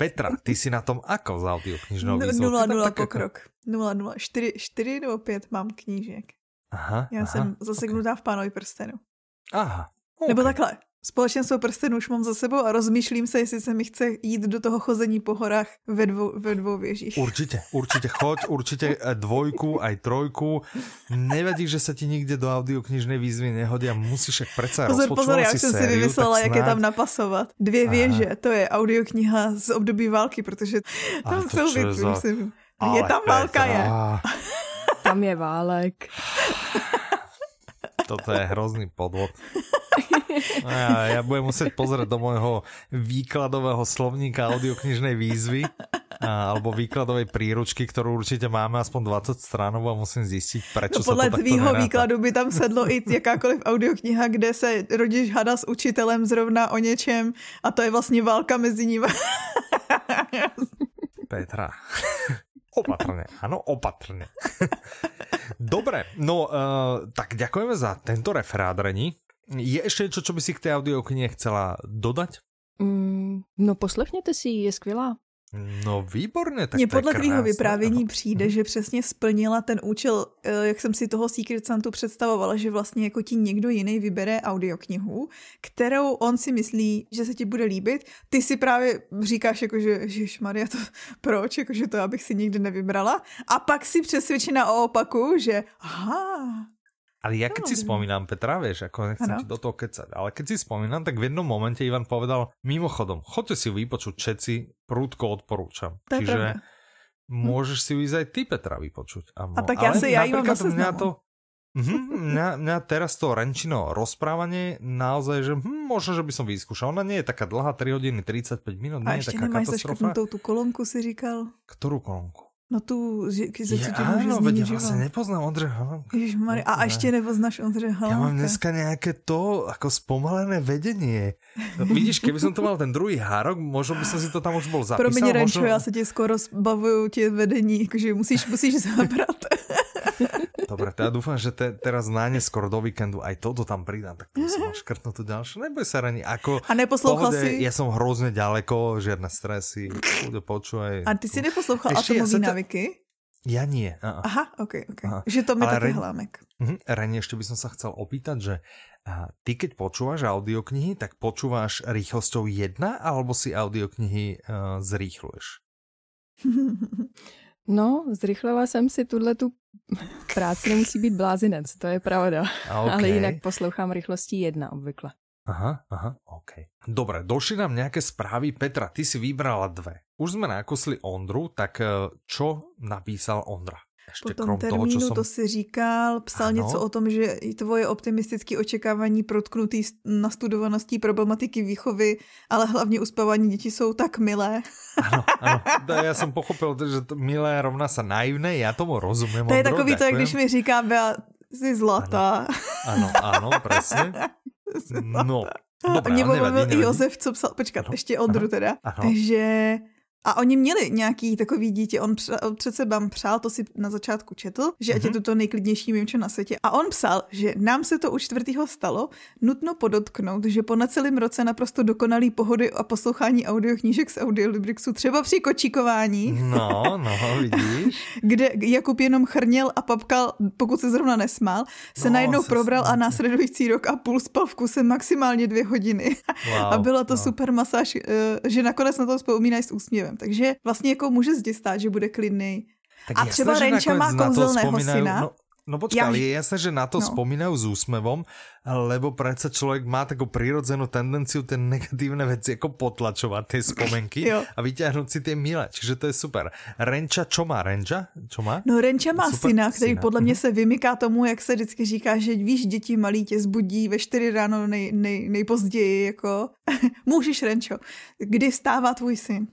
Petra, ty si na tom ako s audioknižnou no, výzvou? 0-0 pokrok. 0-0. 4, 4 nebo 5 mám knížek. Aha, Já aha, jsem zaseknutá okay. v pánovi prstenu. Aha. Okay. Nebo takhle. Společenstvo prstenů už mám za sebou a rozmýšlím se, jestli se mi chce jít do toho chození po horách ve dvou, ve dvou věžích. Určitě, určitě choď, určitě dvojku, aj trojku. Nevadí, že se ti nikde do audioknižnej výzvy nehodí a musíš jak přece Pozor, pozor, jak jsem si vymyslela, jak je tam napasovat. Dvě Aha. věže, to je audiokniha z období války, protože tam jsou věci, myslím. Je tam válka, je. Tam je válek. Toto je hrozný podvod. Ja, ja budem musieť pozrieť do môjho výkladového slovníka audioknižnej výzvy a, alebo výkladovej príručky, ktorú určite máme aspoň 20 stránov a musím zistiť, prečo no, podle tvýho výkladu by tam sedlo i jakákoliv audiokniha, kde se rodič hada s učitelem zrovna o něčem a to je vlastně válka mezi nimi. Petra. Opatrne, áno, opatrne. Dobre, no uh, tak ďakujeme za tento referát, Reni. Je ještě něco, co by si k té audioknihe chcela dodat? Mm, no poslechněte si je skvělá. No výborně, tak Mně podle tvýho vyprávění ano. přijde, že přesně splnila ten účel, eh, jak jsem si toho Secret Santu představovala, že vlastně jako ti někdo jiný vybere audioknihu, kterou on si myslí, že se ti bude líbit. Ty si právě říkáš jako, že Maria to proč, jako, že to já bych si nikdy nevybrala. A pak si přesvědčena o opaku, že aha, Ale ja keď si spomínam, Petra, vieš, ako nechcem Ano. ti do toho kecať, ale keď si spomínam, tak v jednom momente Ivan povedal, mimochodom, chodte si vypočuť všetci, prúdko odporúčam. To je Čiže pravda. môžeš si ísť aj ty, Petra, vypočuť. A, A tak ja si- ja napríklad na mňa to, Mhm, mňa, mňa teraz to Renčino rozprávanie naozaj, že hm, možno, že by som vyskúšal. Ona nie je taká dlhá, 3 hodiny 35 minút, a nie je ještě taká nemáš katastrofa. zaškrtnutou tu kolonku, si říkal. Ktorú kolonku? No tu, že, Ja, co ti může áno, veď ja vlastne nepoznám Halenka. Ježišmarja, a Ne. ještě nepoznáš Ondřeje Ja mám Halánka. dneska nejaké to, ako spomalené vedenie. No, vidíš, keby som to mal ten druhý hárok, možno by som si to tam už bol zapísal. Promiň, Renčo, možno... já se tě skoro zbavuju tě vedení, jakože musíš, musíš zabrat. Dobre, teda dúfam, že te, teraz na neskoro do víkendu aj toto tam pridám, tak to som mal škrtnúť tu ďalšie. Neboj sa rani, ako... A neposlouchal pohode, si? Ja som hrozne ďaleko, žiadne stresy, bude počúvaj. A ty si neposlouchal se to- návyky? Ja nie. A, Aha, ok, ok. Aha. Že to mi taky Ren- hlámek. Mhm, Reni, ešte by som sa chcel opýtať, že a, ty keď počúvaš audioknihy, tak počúvaš rýchlosťou 1 alebo si audioknihy uh, zrýchluješ? No, zrychlila jsem si tuhle tu práci, nemusí být blázinec, to je pravda. A, okay. Ale jinak poslouchám rychlostí jedna obvykle. Aha, aha, OK. Dobre, došli nám nejaké správy. Petra, ty si vybrala dve. Už sme nakusli Ondru, tak eh, čo napísal Ondra? Po Ešte tom krom toho, čo termínu som... to si říkal, psal Ano. něco o tom, že i tvoje optimistické očekávání protknutý nastudovaností problematiky výchovy, ale hlavně uspávání dětí jsou tak milé. Áno. To Ja som pochopil, že to milé rovná sa naivné, ja tomu rozumiem. To je Ondro, takový to, jak když mi říká Bea, jsi zlatá. Áno, áno, presne. No, A dobre, mě pobavil i. Josef, co psal, počkat, Ano, ještě Ondru ano, teda, ano. že a oni měli nějaký takový dítě, on, př, on přece vám přál, to si na začátku četl, že ať je Mhm. to to nejklidnější mimčo na světě. A on psal, že nám se to u čtvrtého stalo, nutno podotknout, že po necelém roce naprosto dokonalý pohody a poslouchání audioknížek z Audiolibrixu, třeba při kočíkování, No, no, vidíš? kde Jakub jenom chrněl a papkal, pokud se zrovna nesmál, se No, najednou se probral a smáte. následující rok a půl spal v kuse maximálně dvě hodiny. Wow, a byla to no. super masáž, eh, že nakonec na to vzpomínají s úsměvem. Takže vlastně jako může zde stát, že bude klidný. Tak A třeba Renča má kouzelného syna. No, no počkaj, Ja- ale je jasné, že na to No. spomínajú s úsmevom, lebo predsa človek má takú prirodzenú tendenciu tie negatívne veci ako potlačovať, tie spomenky a vyťahnuť si tie milé. Čiže to je super. Renča, čo má Renča? Čo má? No Renča má Super, syna, který syna. podle mě se vymyká tomu, jak se vždycky říká, že víš, děti malí tě zbudí ve čtyři ráno nej, nej, nejpozději, jako můžeš Renčo, kdy stává tvůj syn?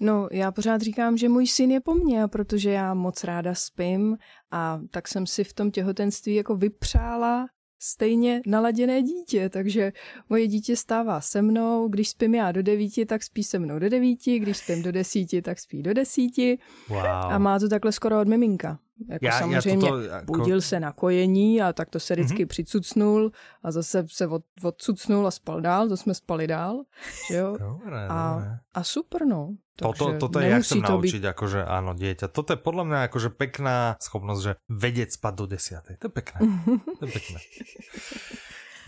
No, já pořád říkám, že můj syn je po mně, protože já moc ráda spím a tak jsem si v tom těhotenství jako vypřála stejně naladěné dítě, takže moje dítě stává se mnou, když spím já do devíti, tak spí se mnou do devíti, když spím do desíti, tak spí do desíti Wow. a má to takhle skoro od miminka. Jako Já- já samozřejmě toto jako- budil se na kojení a tak to se vždycky Mhm. přicucnul a zase se od, odcucnul a spal dál, to jsme spali dál, že jo? Dobre, A, a super, no. Toto, Takže toto je, ja nemusí chcem to být naučiť, akože áno, dieťa. Toto je podľa mňa akože pekná schopnosť, že vedieť spať do desiatej. To je pekné. To je pekné.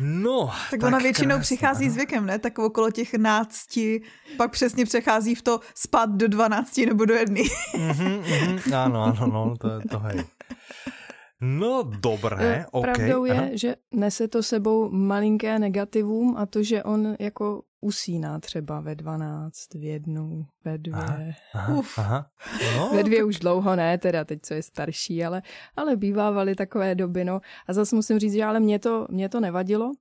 No, Tak, ona většinou krásne, přichází s věkem, ne? Tak okolo těch nácti, pak přesně přechází v to spát do dvanácti nebo do jedny. Mhm, mhm, áno, áno, no, to je to hej. No, dobré, Jo, OK. Pravdou je, aha. že nese to sebou malinké negativum a to, že on jako usíná třeba ve 12, v jednu, ve dvě. Aha, Uf. aha. No, Ve dvě už dlouho ne, teda teď, co je starší, ale, ale bývávaly takové doby, no. A zase musím říct, že ale mě to, mě to nevadilo,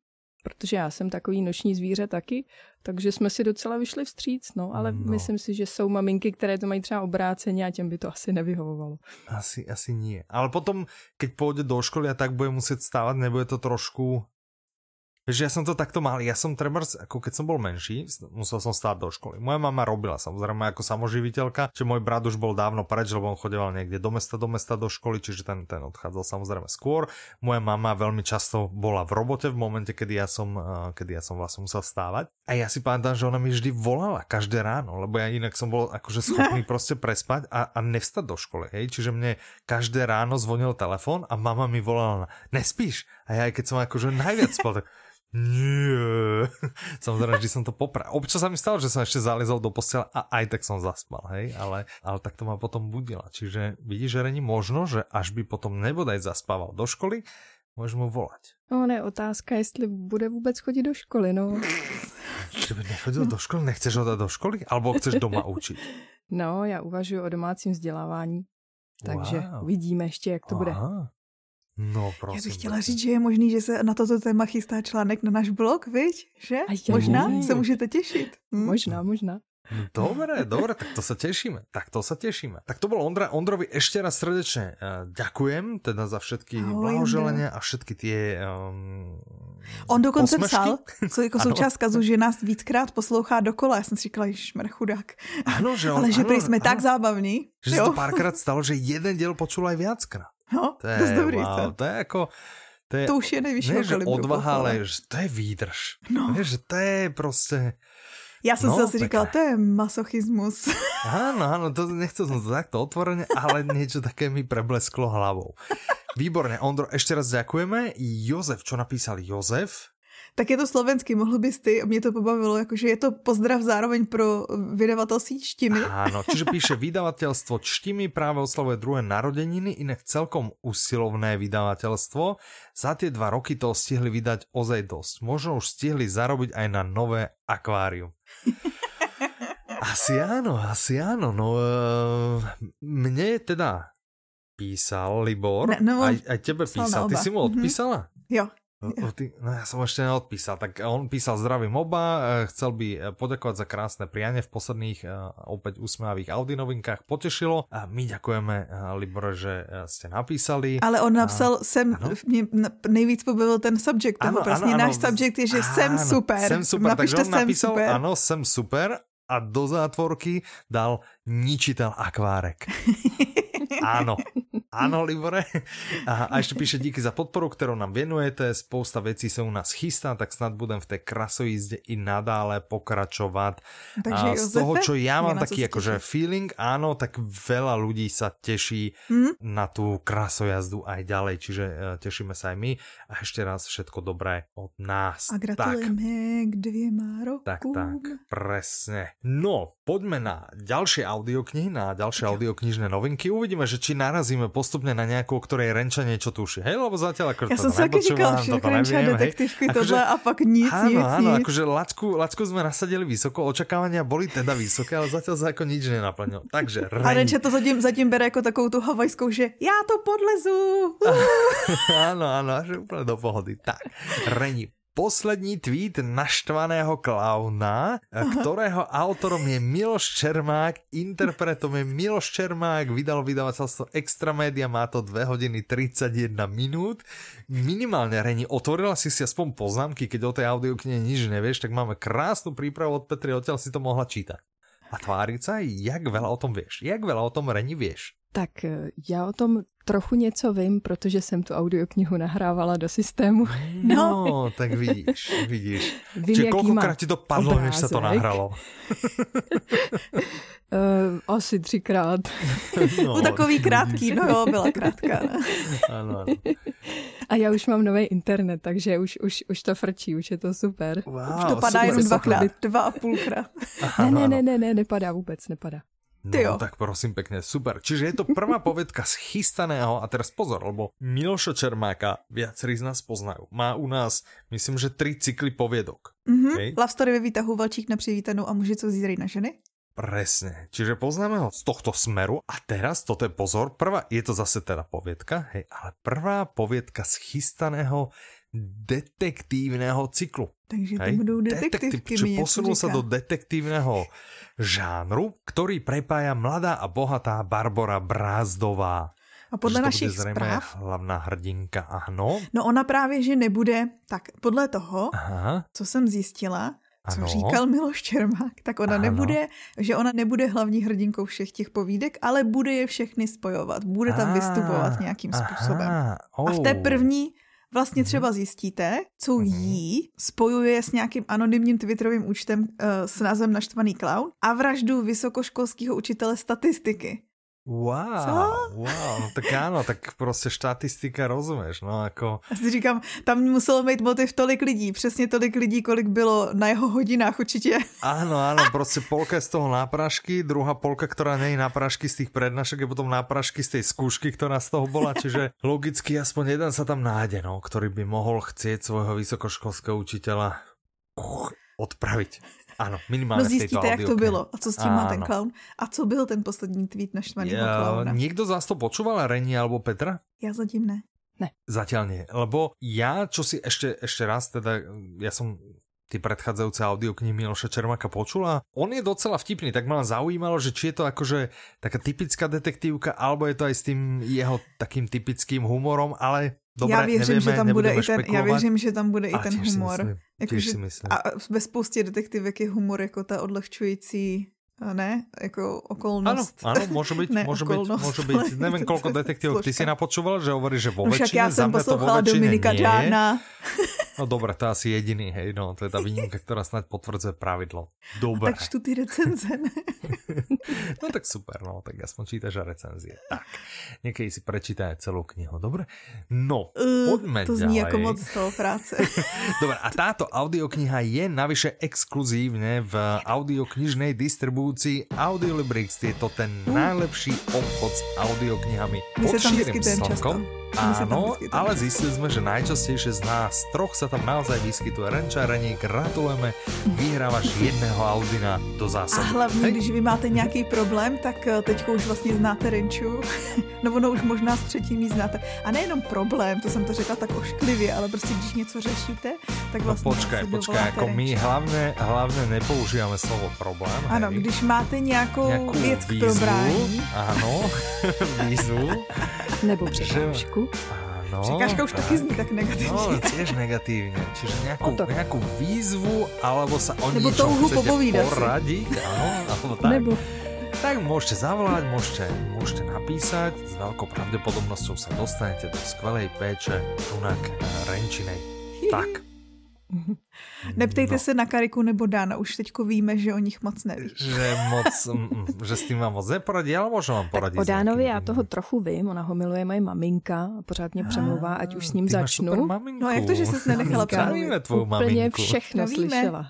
protože já jsem takový noční zvíře taky, takže jsme si docela vyšli vstříc, no, ale No. myslím si, že jsou maminky, které to mají třeba obráceně a těm by to asi nevyhovovalo. asi, asi nie. Ale potom, keď pôjde do školy a tak bude musieť stávať, nebude to trošku Vieš, ja som to takto mal, ja som trebárs, ako keď som bol menší, musel som stáť do školy. Moja mama robila samozrejme ako samoživiteľka, že môj brat už bol dávno preč, lebo on chodeval niekde do mesta, do mesta, do školy, čiže ten, ten odchádzal samozrejme skôr. Moja mama veľmi často bola v robote v momente, kedy ja som, eh, kedy ja som vlastne musel stávať. A ja si pamätám, že ona mi vždy volala každé ráno, lebo ja inak som bol akože schopný proste prespať a, a nevstať do školy, hej. Čiže mne každé ráno zvonil telefon a mama mi volala, nespíš? A ja aj keď som akože najviac spal, tak nie. Samozrejme, vždy som to popral. Občas sa mi stalo, že som ešte zalezol do postela a aj tak som zaspal, hej, ale, ale tak to ma potom budila. Čiže vidíš, že není možno, že až by potom nebodaj zaspával do školy, môžeš mu volať. No ne, otázka, jestli bude vůbec chodit do školy, no. Že by nechodil do školy, nechceš ho dát do školy? Alebo chceš doma učit? No, já uvažuji o domácím vzdělávání, takže wow. uvidíme ještě, jak to Aha. bude. No, prosím. Já bych chtěla říct, že je možný, že se na toto téma chystá článek na náš blog, viď? Že? Možná se můžete těšit. Hm? Možná, možná. Dobre, dobre, tak to sa tešíme. Tak to sa tešíme. Tak to bol Ondra. Ondrovi ešte raz srdečne uh, ďakujem teda za všetky blahoželania a všetky tie um, On dokonce posmešky. psal, co jako součást kazu, že nás víckrát poslouchá dokola. Já jsem si říkala, ježišmar, chudák. Ano, že on, Ale že ano, jsme ano, tak zábavní. Že jo? se to párkrát stalo, že jeden diel počul aj viackrát. No, to je, dost dobrý, wow, to je jako... To, je, to už je nejvyšší ne, že odvaha, ale že to je výdrž. No. Ne, že to je prostě... Já jsem no, si zase říkal, to je masochismus. Áno, áno, to nechcel som to takto otvorene, ale niečo také mi preblesklo hlavou. Výborne, Ondro, ešte raz ďakujeme. Jozef, čo napísal Jozef? Tak je to slovensky, mohl bys ty, mě to pobavilo, jakože je to pozdrav zároveň pro vydavatelství Čtimy. Áno, čiže píše vydavateľstvo Čtimy práve oslavuje druhé narodeniny, inak celkom usilovné vydavateľstvo. Za tie dva roky to stihli vydať ozaj dosť. Možno už stihli zarobiť aj na nové akvárium. Asi áno, asi áno. No, uh, mne teda písal Libor, ne, no, aj, aj tebe písal. Ty si mu odpísala? Mm-hmm. Jo. Ty, no ja som ešte neodpísal, tak on písal zdravím oba, e, chcel by e, poďakovať za krásne prianie v posledných opäť úsmavých Audi novinkách, potešilo a my ďakujeme Libore, že ste napísali. Ale on napsal, a, sem, mě nejvíc pobavil ten subject toho, ano, prostě ano, náš ano, subject je, že ano, jsem super. Jsem super, Napište takže on napísal, super. ano, jsem super a do zátvorky dal ničitel akvárek. Áno, áno, Libore. A, a ešte píše díky za podporu, ktorú nám venujete. Spousta vecí sa u nás chystá, tak snad budem v tej krasojízde i nadále pokračovať. Takže a z toho, čo ja mám taký akože feeling, áno, tak veľa ľudí sa teší mm? na tú krasojazdu aj ďalej, čiže uh, tešíme sa aj my. A ešte raz všetko dobré od nás. A gratulujeme tak. k dvěma rokům. Tak, tak, presne. No, poďme na ďalšie audioknihy, na ďalšie audioknižné novinky. Uvidíme, že či narazíme postupne na nejakú, ktorej Renča niečo tuší. Hej, lebo zatiaľ ako Ja som sa taky říkal, že Renča detektívky tohle a pak nic, áno, nic, áno, nic. akože Lacku, Lacku sme nasadili vysoko, očakávania boli teda vysoké, ale zatiaľ sa ako nič nenaplnilo. Takže Ren... A Renča to zatím, zatím bere jako takovou tu havajskou, že já to podlezu. áno, áno, až úplne do pohody. Tak, Reni, poslední tweet naštvaného klauna, ktorého autorom je Miloš Čermák, interpretom je Miloš Čermák, vydal vydavateľstvo Extra Media, má to 2 hodiny 31 minút. Minimálne, Reni, otvorila si si aspoň poznámky, keď o tej audioknihe nič nevieš, tak máme krásnu prípravu od Petry, odtiaľ si to mohla čítať. A tváriť sa, jak veľa o tom vieš, jak veľa o tom Reni vieš. Tak eh, já o tom trochu něco vím, protože jsem tu audioknihu nahrávala do systému. No, no tak vidíš, vidíš. Vím, Čiže kolikrát ti to padlo, obrázek. než se to nahralo? Uh, asi třikrát. No, U takový krátký, no jo, byla krátká. ano, ano. A já už mám nový internet, takže už, už, už to frčí, už je to super. Wow, už to padá jenom dvakrát, dva a půlkrát. Ne, ne, ne, ne, ne, nepadá vůbec, nepadá. No, tak prosím pekne, super. Čiže je to prvá povedka z chystaného, a teraz pozor, lebo Miloša Čermáka viacerí z nás poznajú. Má u nás, myslím, že tri cykly poviedok. Mm-hmm. Okay? Love story ve výtahu Valčík na přivítanou a muži, co zírají na ženy. Presne. Čiže poznáme ho z tohto smeru a teraz, toto je pozor, prvá, je to zase teda poviedka, hej, ale prvá poviedka z chystaného detektívneho cyklu. Takže to Hej? budou detektívky. Detektív, posunul sa do detektívneho žánru, ktorý prepája mladá a bohatá Barbara Brázdová. A podle to našich zpráv, hlavná hrdinka, ano. no ona právě, že nebude, tak podle toho, Aha, co jsem zjistila, co Ano. říkal Miloš Čermák, tak ona Ano. nebude, že ona nebude hlavní hrdinkou všech těch povídek, ale bude je všechny spojovat. Bude tam vystupovat nějakým způsobem. aha, A v té oh. první vlastně Mhm. třeba zjistíte, co Mhm. jí spojuje s nějakým anonymním twitterovým účtem uh, s názvem Naštvaný clown a vraždu vysokoškolského učitele statistiky. Wow, Co? wow, no tak áno, tak prostě štatistika rozumieš, no jako, Já si říkám, tam muselo mít motiv tolik lidí, přesně tolik lidí, kolik bylo na jeho hodinách určitě. áno, áno, prostě polka je z toho náprašky, druhá polka, ktorá nie je náprašky z tých prednášok, je potom náprašky z tej skúšky, ktorá z toho bola, čiže logicky aspoň jeden sa tam nájde, no, ktorý by mohol chcieť svojho vysokoškolského učiteľa uch, odpraviť. Áno, minimálne No zjistíte, jak to bylo a co s tím má ten clown. A co byl ten poslední tweet naštvaného Ja, klauna. niekto z vás to počúval, Reni alebo Petra? Já zatím ne. Zatiaľ nie, lebo ja, čo si ešte, ešte raz, teda ja som tie predchádzajúce audioknihy Miloša Čermáka počula. On je docela vtipný, tak ma len zaujímalo, že či je to akože taká typická detektívka, alebo je to aj s tým jeho takým typickým humorom, ale dobre, já věřím, nevieme, že tam bude i ten, já věřím, že tam bude i ten humor. Jako, tiež že- si myslím. A ve spoustě detektivek je humor jako ta odlehčující, ne, jako okolnost. áno, môže byť, Ne, môže byť, môže byť. Neviem, koľko detektívok ty si napočúval, že hovorí, že vo No väčšine, já za jsem mňa to vo väčšine Dominika nie. Džána. No dobre, to je asi jediný, hej, no, to je tá výnimka, ktorá snad potvrdzuje pravidlo. Dobre. Tak čtu ty recenze. ne? No tak super, no, tak aspoň čítaš recenzie. Tak, niekedy si prečítaj aj celú knihu, dobre? No, Uh, to zní jako moc toho práce. Dobre, a táto audiokniha je navyše exkluzívne v audioknižnej distribúcii Audiolibrix. Je to ten najlepší obchod s audioknihami My pod širým vyskytujeme často. Áno, ale zistili sme, že najčastejšie z nás troch sa tam naozaj vyskytuje Renčarení. Gratulujeme, vyhrávaš jedného Audina do A zásoby. hlavně, Hej. když vy máte nějaký problém, tak eh, teďko už vlastně znáte Renču. no ono už možná s třetím jí znáte. A nejenom problém, to jsem to řekla tak ošklivě, ale prostě když něco řešíte, tak No vlastně počkaj, počkaj, dovoláte ako my Renču. hlavne, hlavne nepoužívame slovo problém. Ano, hej? když máte nějakou, Nejakú věc k výzvu, probrání, áno, výzvu, Nebo překážku. Áno. překážka už taky zní tak No, negativně. tiež negatívne. Čiže nejakú, nejakú výzvu, alebo sa o Nebo touhu chcete popovídat poradiť, áno, alebo tak. Nebo Tak môžete zavolať, môžete, môžete napísať, s veľkou pravdepodobnosťou sa dostanete do skvelej péče Tunak Renčinej. Tak. Neptejte no. se na Kariku nebo Dána, už teďko víme, že o nich moc neví. Že moc, mm, mm, že s tým vám moc neporadí, ale vám tak poradit. o Dánovi já toho trochu vím, ona ho miluje moje maminka a pořád mě přemlouvá, ať už s ním Ty začnu. No a jak to, že ses nenechala Zdravíme tvou Úplně maminku. všechno No víme. slyšela.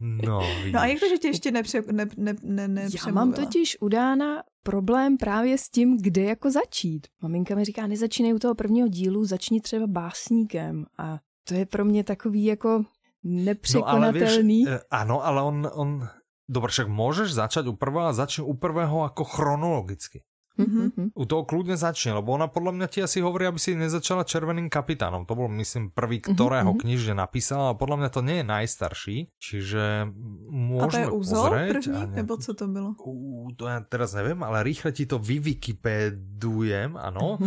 No. No a jak to, že tě ještě nepře, ne, ne, ne, ne, Já mám totiž u Dána problém právě s tím, kde jako začít. Maminka mi říká, nezačínej u toho prvního dílu, začni třeba básníkem. A to je pro mě takový jako nepřekonatelný. No, ale vieš, e, áno, ale on, on... Dobre, však môžeš začať u prvého, začni u prvého ako chronologicky. Mhm. U toho kľudne začne, lebo ona podľa mňa ti asi hovorí, aby si nezačala Červeným kapitánom. To bol, myslím, prvý, ktorého mhm. knižne napísala, ale podľa mňa to nie je najstarší, čiže A to môžeme je Uzol pozrieť. první, a ne- nebo co to bylo? Ú, to ja teraz neviem, ale rýchle ti to vywikipedujem, ano.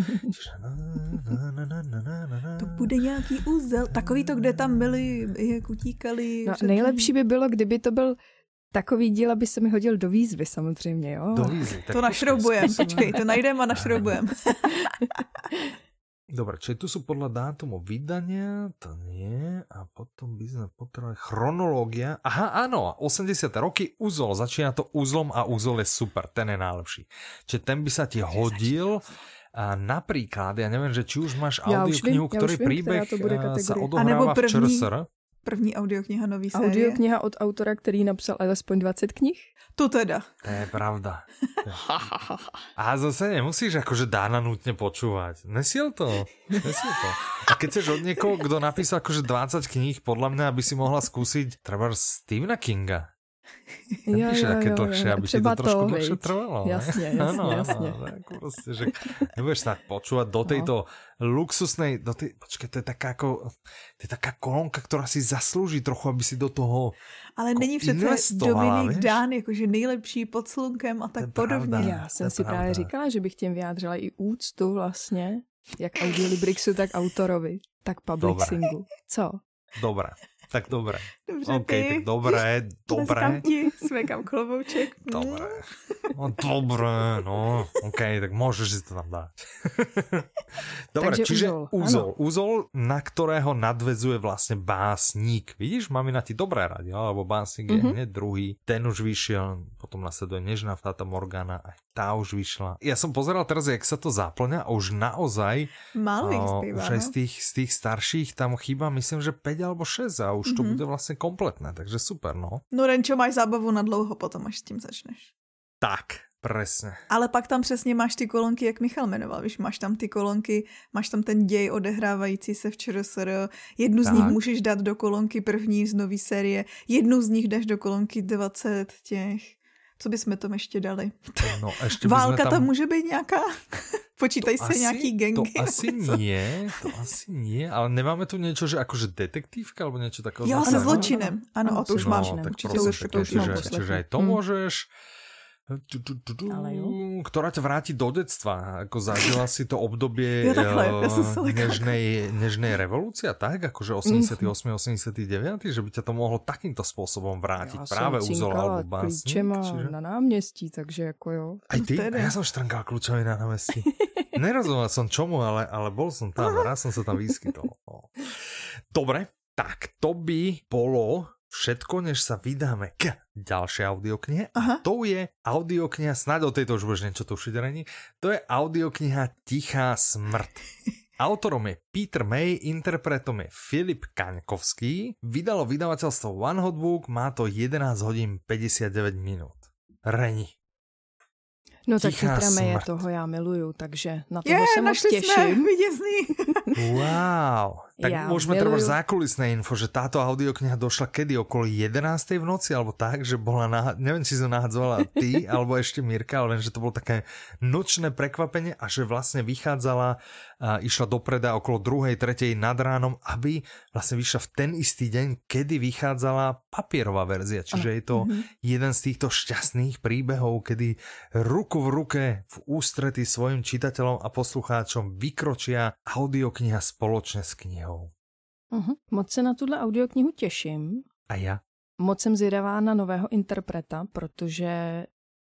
To bude nějaký úzel. Takový to, kde tam byli, jak utíkali. No, nejlepší by bylo, kdyby to byl takový díl, aby se mi hodil do výzvy samozřejmě, jo? Do výzvy. Tak To našroubujem, počkej, to najdem a našroubujem. Dobre, čiže tu sú podľa dátumu vydania, to nie, a potom by sme potrebovali chronológia. Aha, áno, 80. roky, úzol, začína to úzlom a úzol je super, ten je najlepší. Čiže ten by sa ti hodil, a napríklad, ja neviem, že či už máš Ja už audioknihu, vím, ja ktorý už vím, príbeh eh, sa odohráva nebo v první- ČRSR. První audiokniha nový série. Audiokniha od autora, který napsal alespoň 20 knih. To teda. To je pravda. A zase nemusíš akože Dána nutne počúvať. Nesiel to. Nesiel to. A keď chceš od niekoho, kto napísal akože 20 kníh, podľa mňa, aby si mohla skúsiť treba Stephena Kinga. Jo, jo, aké jo, dlhšie, jo. aby ti Třeba to trošku to, dlhšie trvalo. ne? Jasně, jasně, Áno, áno, jasně. tak proste, že nebudeš snad počúvať do tejto luxusnej, do tej, počkej, to je taká ako, to je taká kolonka, ktorá si zaslúži trochu, aby si do toho, Ale Jako není přece Dominik? Dán jakože nejlepší pod slunkem a To tak je podobně. pravda. Já to jsem si právě pravda. říkala, že bych tím vyjádřila i úctu vlastně, jak Audiolibrixu, tak autorovi, tak Publixingu. Co? dobré, tak dobré. Dobře, OK, ty. tak dobré, dobré. Ti, smekám klobouček. Mm. Dobré. No dobré, no. OK, tak môžeš si to tam dať. Dobre, Takže čiže úzol, úzol. Úzol, na ktorého nadvezuje vlastne básnik. Vidíš, máme na ti dobré radi, alebo básnik je Mhm. hneď druhý. Ten už vyšiel, potom nasleduje Nežná Fata Morgana, aj tá už vyšla. Ja som pozeral teraz, jak sa to zaplňa a už naozaj Málo o, zbývá, už aj no. z tých, z tých starších tam chýba, myslím, že 5 alebo 6 a už to Mhm. bude vlastne kompletné, takže super, no. No Renčo, máš zábavu na dlouho potom, až s tím začneš. Tak, presne. Ale pak tam přesně máš ty kolonky, jak Michal jmenoval, víš, máš tam ty kolonky, máš tam ten děj odehrávající se v ČRSR, jednu z Tak. nich můžeš dát do kolonky první z nové série, jednu z nich dáš do kolonky 20 těch, co bychom tam ještě dali? No, sme Válka tam... tam může být nějaká? Počítaj se nějaký gengy. To asi nie, to asi nie, ale nemáme tu niečo, že akože detektívka, alebo niečo takého Jo, se zločinem. Ano, Ano, a to už mám. zločinem. tak Určitě prosím už, to už čiže, čiže aj to Hm. môžeš. Tu, tu, tu, tu, Ale jo. ktorá ťa vráti do detstva. Ako zažila si to obdobie Jo, takhle, eh, ja lekla. nežnej, nežnej revolúcie, tak? Akože 88, 89, že by ťa to mohlo takýmto spôsobom vrátiť. Já práve úzol alebo básnik. klíčema čiže- na náměstí, takže jako jo. Aj ty? Tedy. A ja som štrnkal kľúčový na námestí. Nerozumel som čomu, ale, ale bol som tam. Raz som sa tam vyskytol. Dobre, tak to by bolo všetko, než sa vydáme k ďalšej audioknihe. A to je audiokniha, snáď o tejto už budeš niečo tušiť, Reni. To je audiokniha Tichá smrt. Autorom je Peter May, interpretom je Filip Kaňkovský. Vydalo vydavateľstvo One Hot Book, má to 11 hodín 59 minút. Reni. No tak Tichá Petra Meje smrt. toho já miluju, takže na toho Je, se moc našli jsme těším. vítězný. Wow. Tak Ja môžeme treba miluju- zákulisné info, že táto audiokniha došla kedy? Okolo 11. v noci, alebo tak, že bola, nah- neviem, či sa nahadzovala ty, alebo ešte Mirka, ale viem, že to bolo také nočné prekvapenie a že vlastne vychádzala, a išla do preda okolo 2. 3. nad ránom, aby vlastne vyšla v ten istý deň, kedy vychádzala papierová verzia. Čiže je to jeden z týchto šťastných príbehov, kedy ruku v ruke v ústrety svojim čitateľom a poslucháčom vykročia audiokniha spoločne s knihou. Mhm. Moc se na tuhle audioknihu těším. A ja? Moc jsem zvědavá na nového interpreta, protože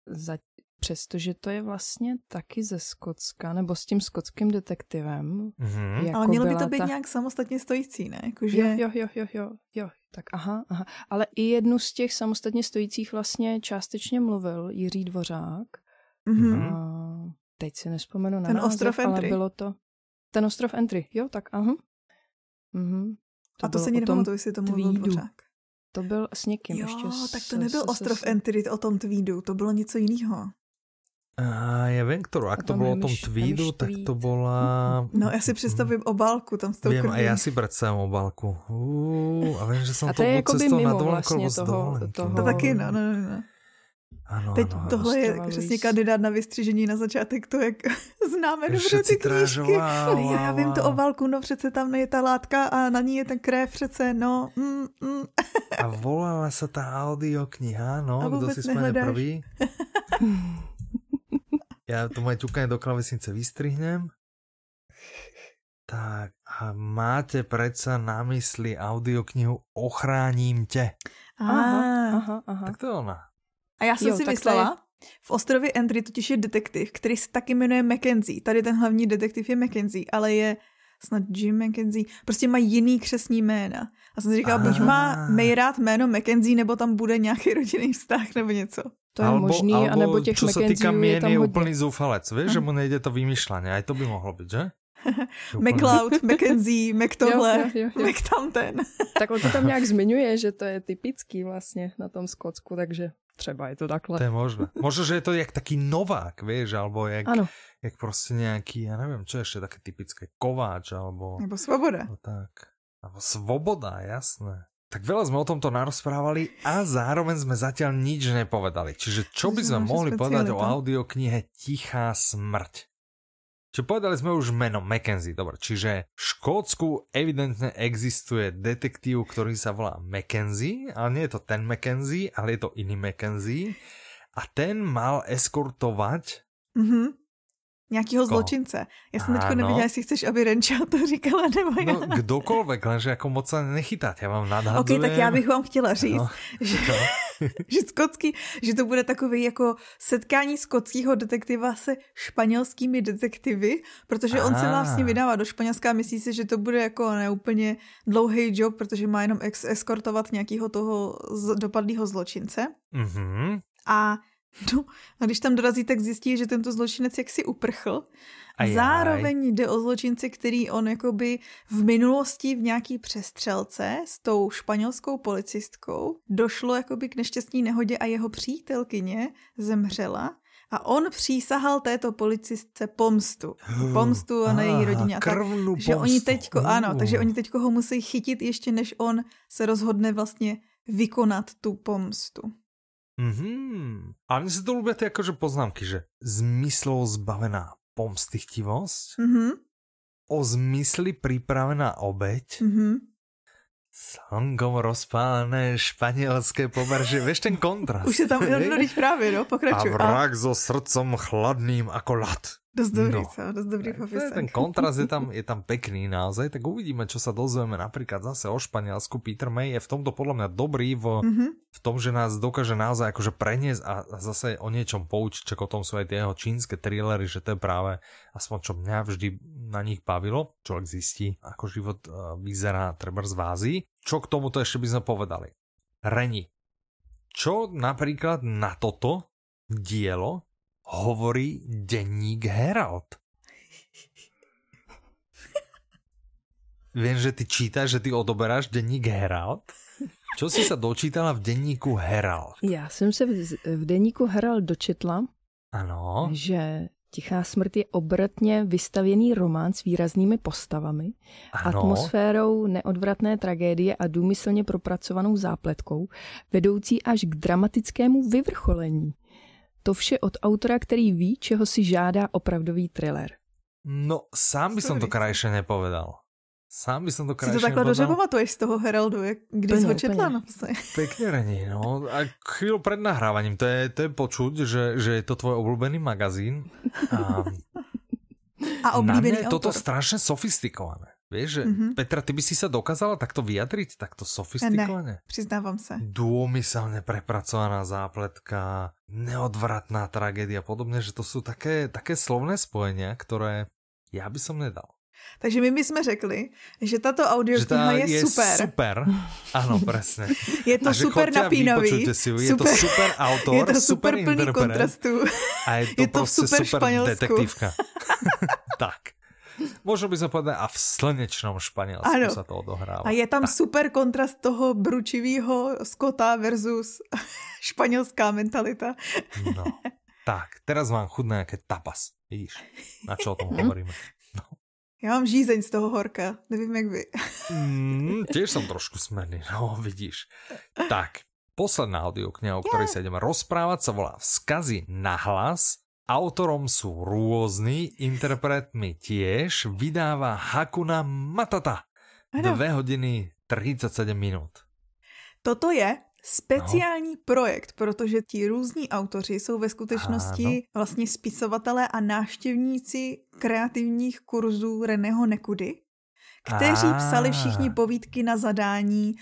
za, přestože to je vlastně taky ze Skotska, nebo s tím skotským detektivem. Mhm. Jako Ale mělo by to být ta... nějak samostatně stojící, ne? Jakože... Jo, jo, jo, jo, jo, jo, tak aha, aha. Ale i jednu z těch samostatně stojících vlastně částečně mluvil Jiří Dvořák. Mhm. Mhm. A teď si nespomenu na Ten název, ostrov ale Entry. bylo to... Ten ostrov Entry, jo, tak aha. Mhm. A to bylo se o ani tom nepamatuju, jestli to mluvil tweedu. Dvořák. To byl s někým Jo, ještě. tak s- to nebyl s- ostrov s- Entry o tom tweedu, to bylo něco jiného. A ja viem, ktorú. Ak to bolo o tom tweedu, tak to bola... No, já si představím obálku tam s tou Viem, a ja si predstavím obálku. Uú, a viem, že som A to to je cestou na mimo dovolenku, vlastně toho- toho- To taky, no, no, no. No. Ano, Teď ano, tohle je přesně kandidát na vystřižení na začátek, to jak známe dobře ty knížky. wow, Já vím to wow. obálku, no přece tam je ta látka a na ní je ten krev přece, no. Mm, mm. A volala sa tá audiokniha, A no, kto vôbec si spomene prvý? Ja to moje ťukanie do klavesnice vystrihnem. Tak, a máte predsa na mysli audioknihu Ochráním tě. Aha, A, aha, aha. Tak to je ona. A já jsem Jo, si myslela, v ostrově Entry totiž je detektiv, který se taky jmenuje Mackenzie. Tady ten hlavní detektiv je Mackenzie, ale je snad Jim Mackenzie. Prostě mají jiný křesní jména. A jsem si říkala, buď má Ah. May rád jméno Mackenzie, nebo tam bude nějaký rodinný vztah, nebo něco. To je možný, alebo, anebo těch čo sa týka McKenzieů je tam je hodně. úplný zúfalec, vieš, že mu nejde to vymýšľanie, aj to by mohlo byť, že? Že úplný- McCloud, Mackenzie, Mac tohle, Jo, jo, jo. Mac tamten. Tak on to tam nějak zmiňuje, že to je typický vlastně na tom Skotsku, takže třeba je to takhle. To je možné. Možno, že je to jak taký novák, vieš, alebo jak, Ano, jak proste nejaký, ja neviem, čo je ešte také typické, kováč, alebo, Nebo svoboda. alebo tak. Alebo svoboda, jasné. Tak veľa sme o tomto narozprávali a zároveň sme zatiaľ nič nepovedali. Čiže čo by sme mohli povedať o audioknihe Tichá smrť? Čiže povedali sme už meno Mackenzie, dobre, čiže v Škótsku evidentne existuje detektív, ktorý sa volá Mackenzie, ale nie je to ten Mackenzie, ale je to iný Mackenzie. A ten mal eskortovať mm-hmm Nějakýho Koho? zločince. Já jsem teďko nevěděla, jestli chceš, aby Renča to říkala, nebo já. No, kdokoliv, lenže jako moc se nechytat, já vám nadhadujem. Ok, tak já bych vám chtěla říct, no. že, no. že, skotský, že to bude takový jako setkání skotského detektiva se španělskými detektivy, protože on se vlastně vydává do Španělska a myslí si, že to bude jako neúplně dlouhý job, protože má jenom ex- eskortovat nějakého toho dopadlého zločince. Mm-hmm. A No, a když tam dorazí, tak zjistí, že tento zločinec jaksi uprchl. A zároveň jde o zločince, který on jakoby v minulosti v nějaký přestřelce s tou španělskou policistkou došlo jakoby k nešťastní nehodě a jeho přítelkyně zemřela. A on přísahal této policistce pomstu. Pomstu a na její rodině. A tak, že oni teďko, ano, takže oni teďko ho musí chytit ještě než on se rozhodne vlastně vykonat tu pomstu. Mm-hmm. A mne sa to ľúbia tie akože poznámky, že zmyslov zbavená pomstychtivosť, mm-hmm. o zmysli pripravená obeď, mm-hmm. Slngom rozpálené španělské pobrží. Vieš ten kontrast? Už je tam jednoduchý právě, no, pokračuj. A vrak so srdcom chladným ako lad. Dost dobrý, no. co? Dost dobrý popisek. Ten kontrast je tam, je tam pekný naozaj, tak uvidíme, čo sa dozvieme napríklad zase o Španielsku. Peter May je v tomto podľa mňa dobrý v, mm-hmm. v tom, že nás dokáže naozaj akože preniesť a, a zase o niečom poučiť, čo o tom sú aj tie jeho čínske thrillery, že to je práve aspoň čo mňa vždy na nich bavilo, človek zistí, ako život uh, vyzerá treba z vázy. Čo k tomuto ešte by sme povedali? Reni. Čo napríklad na toto dielo hovorí denník Herald. Viem, že ty čítaš, že ty odoberáš denník Herald. Čo si sa dočítala v denníku Herald? Já jsem se v, v denníku Herald dočetla, ano. že Tichá smrt je obratně vystavěný román s výraznými postavami, ano. atmosférou neodvratné tragédie a důmyslně propracovanou zápletkou, vedoucí až k dramatickému vyvrcholení. To vše od autora, který ví, čeho si žádá opravdový thriller. No, sám by som to krajšie nepovedal. Sám by som to krajšie Si to takhle dobře pamatuješ z toho Heraldu, jak, kdy jsi ho četla naposledy. Pekne Reni, no. A chvíľu pred nahrávaním, to je, to je počuť, že, že je to tvoj obľúbený magazín. A, a oblíbený Na mňa je toto strašne sofistikované. Vieš, že mm-hmm. Petra, ty by si sa dokázala takto vyjadriť, takto sofistikovane? Ne, přiznávam sa. Dômyselne prepracovaná zápletka, neodvratná tragédia, podobne, že to sú také, také slovné spojenia, ktoré ja by som nedal. Takže my bychom řekli, že tato audiokniha je, je super. super. Ano, presne. je to super napínavý. Si, je super, to super autor, je to super, super plný kontrastů. A je to, je to super detektívka. tak. Možno by sme povedali, a v slnečnom Španielsku ano. sa to odohráva. A je tam tak. super kontrast toho bručivého Skota versus španělská mentalita. No, tak, teraz mám chudné nejaké tapas. Vidíš, na čo o tom hovoríme. No. Já mám žízeň z toho horka, nevím jak vy. mm, tiež som trošku smerný, no vidíš. Tak, posledná audiokniha, o ktorej yeah. sa ideme rozprávať, sa volá Vzkazy na hlas Autorom sú rôzni, interpretmi tiež. Vydáva Hakuna Matata. Ano. 2 hodiny 37 minut. Toto je speciální no. projekt, protože ti různí autoři jsou ve skutečnosti ano. vlastně spisovatelé a náštěvníci kreativních kurzů Reného Nekudy, kteří a. psali všichni povídky na zadání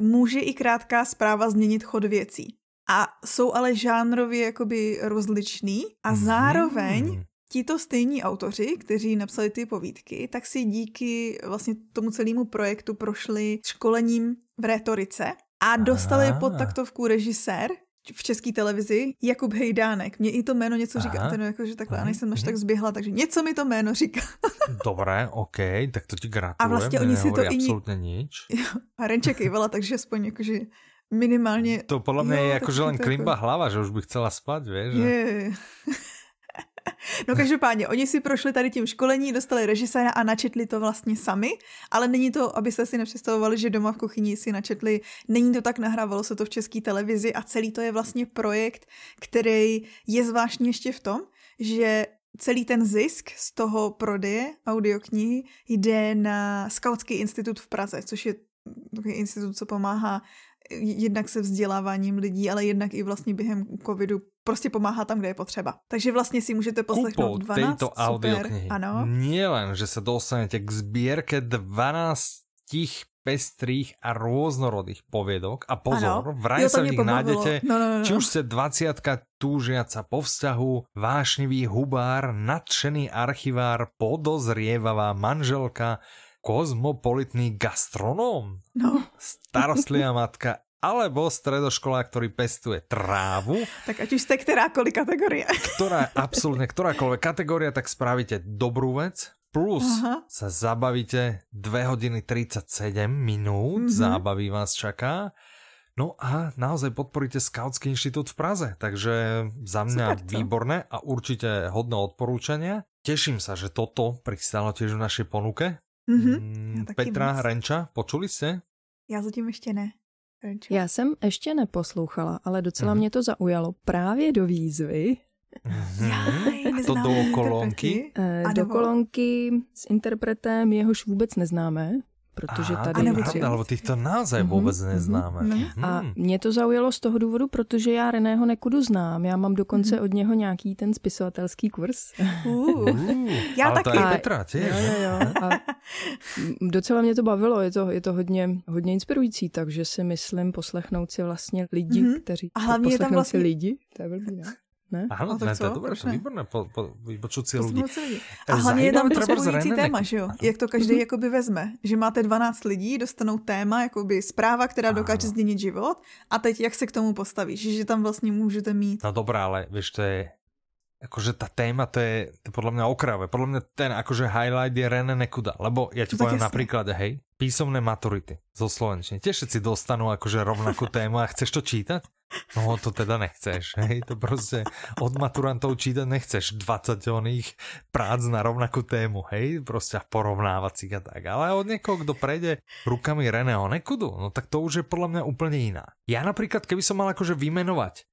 Může i krátká zpráva změnit chod věcí a jsou ale žánrově jakoby rozličný a mhm. zároveň tito stejní autoři, kteří napsali ty povídky, tak si díky vlastně tomu celému projektu prošli školením v rétorice a dostali Aha. pod taktovku režisér v české televizi Jakub Hejdánek. Mě i to jméno něco říká, Aha. ten jako, že takhle, já nejsem až mhm. tak zběhla, takže něco mi to jméno říká. Dobré, OK, tak to ti gratulujem. A vlastně oni si to i... absolutně nič. A Renček Ivala, takže aspoň jakože minimálně... To podle mě jo, je jako, že len klimba jako... hlava, že už bych chcela spát, víš? Že... Je. No každopádně, oni si prošli tady tím školení, dostali režiséra a načetli to vlastně sami, ale není to, abyste si nepředstavovali, že doma v kuchyni si načetli, není to tak, nahrávalo se to v české televizi a celý to je vlastně projekt, který je zvláštní ještě v tom, že celý ten zisk z toho prodeje audioknihy jde na Skautský institut v Praze, což je takový institut, co pomáhá jednak se vzděláváním lidí, ale jednak i vlastně během covidu prostě pomáhá tam, kde je potřeba. Takže vlastně si můžete poslechnout 12 tejto audioknihy. Ano. len, že se dostanete k sbírke 12 pestrých a rôznorodých poviedok. A pozor, ano, vraj sa v nich nájdete, no, no, no, no. či už ste 20 túžiaca po vzťahu, vášnivý hubár, nadšený archivár, podozrievavá manželka, kozmopolitný gastronóm, no. starostlivá matka alebo stredoškolák, ktorý pestuje trávu. Tak ať už ste ktorákoliv kategória. Ktorá, absolútne ktorákoľvek kategória, tak spravíte dobrú vec, plus Aha. sa zabavíte 2 hodiny 37 minút, mm-hmm. zábavy vás čaká. No a naozaj podporíte Skautský inštitút v Praze, takže za mňa Super, výborné a určite hodné odporúčania. Teším sa, že toto pristalo tiež v našej ponuke. Mm-hmm. Petra moc. Renča, počuli jste? Já zatím ještě ne. Renča. Já jsem ještě neposlouchala, ale docela mm-hmm. mě to zaujalo právě do výzvy. Mm-hmm. to do kolonky? Uh, do kolonky s interpretem, jehož vůbec neznáme protože Aha, tady... Nebo pravda, lebo to naozaj mm-hmm, vůbec neznáme. Mm-hmm. A mě to zaujalo z toho důvodu, protože já Reného Nekudu znám. Já mám dokonce mm-hmm. od něho nějaký ten spisovatelský kurz. Uh, uh, já ale taky. To je Petra, tě. Jo, jo, jo. A docela mě to bavilo, je to, je to hodně, hodně inspirující, takže si myslím poslechnout si vlastně lidi, mm-hmm. kteří... A hlavně je tam vlastně... si lidi, to je blbý, ne? Ne? Áno, no, ne, to je dobré, to výborné, po, po, vypočuť si ľudí. A hlavně je tam potřebující téma, že jo? Jak to každý mm-hmm. jakoby vezme. Že máte 12 lidí, dostanou téma, jakoby zpráva, která dokáže změnit život a teď jak se k tomu postavíš, že tam vlastně můžete mít. No dobrá, ale víš, to je akože tá téma, to je, to je podľa mňa okravé. Podľa mňa ten akože highlight je René Nekuda, lebo ja ti no poviem napríklad, hej, písomné maturity zo slovenčiny. Tiež všetci dostanú akože rovnakú tému a chceš to čítať? No to teda nechceš, hej, to prostě od maturantov čítať nechceš 20 oných prác na rovnakú tému, hej, prostě porovnávacích a tak, ale od niekoho, kdo prejde rukami Reného Nekudu, no tak to už je podľa mňa úplne iná. Ja napríklad, keby som mal akože vymenovať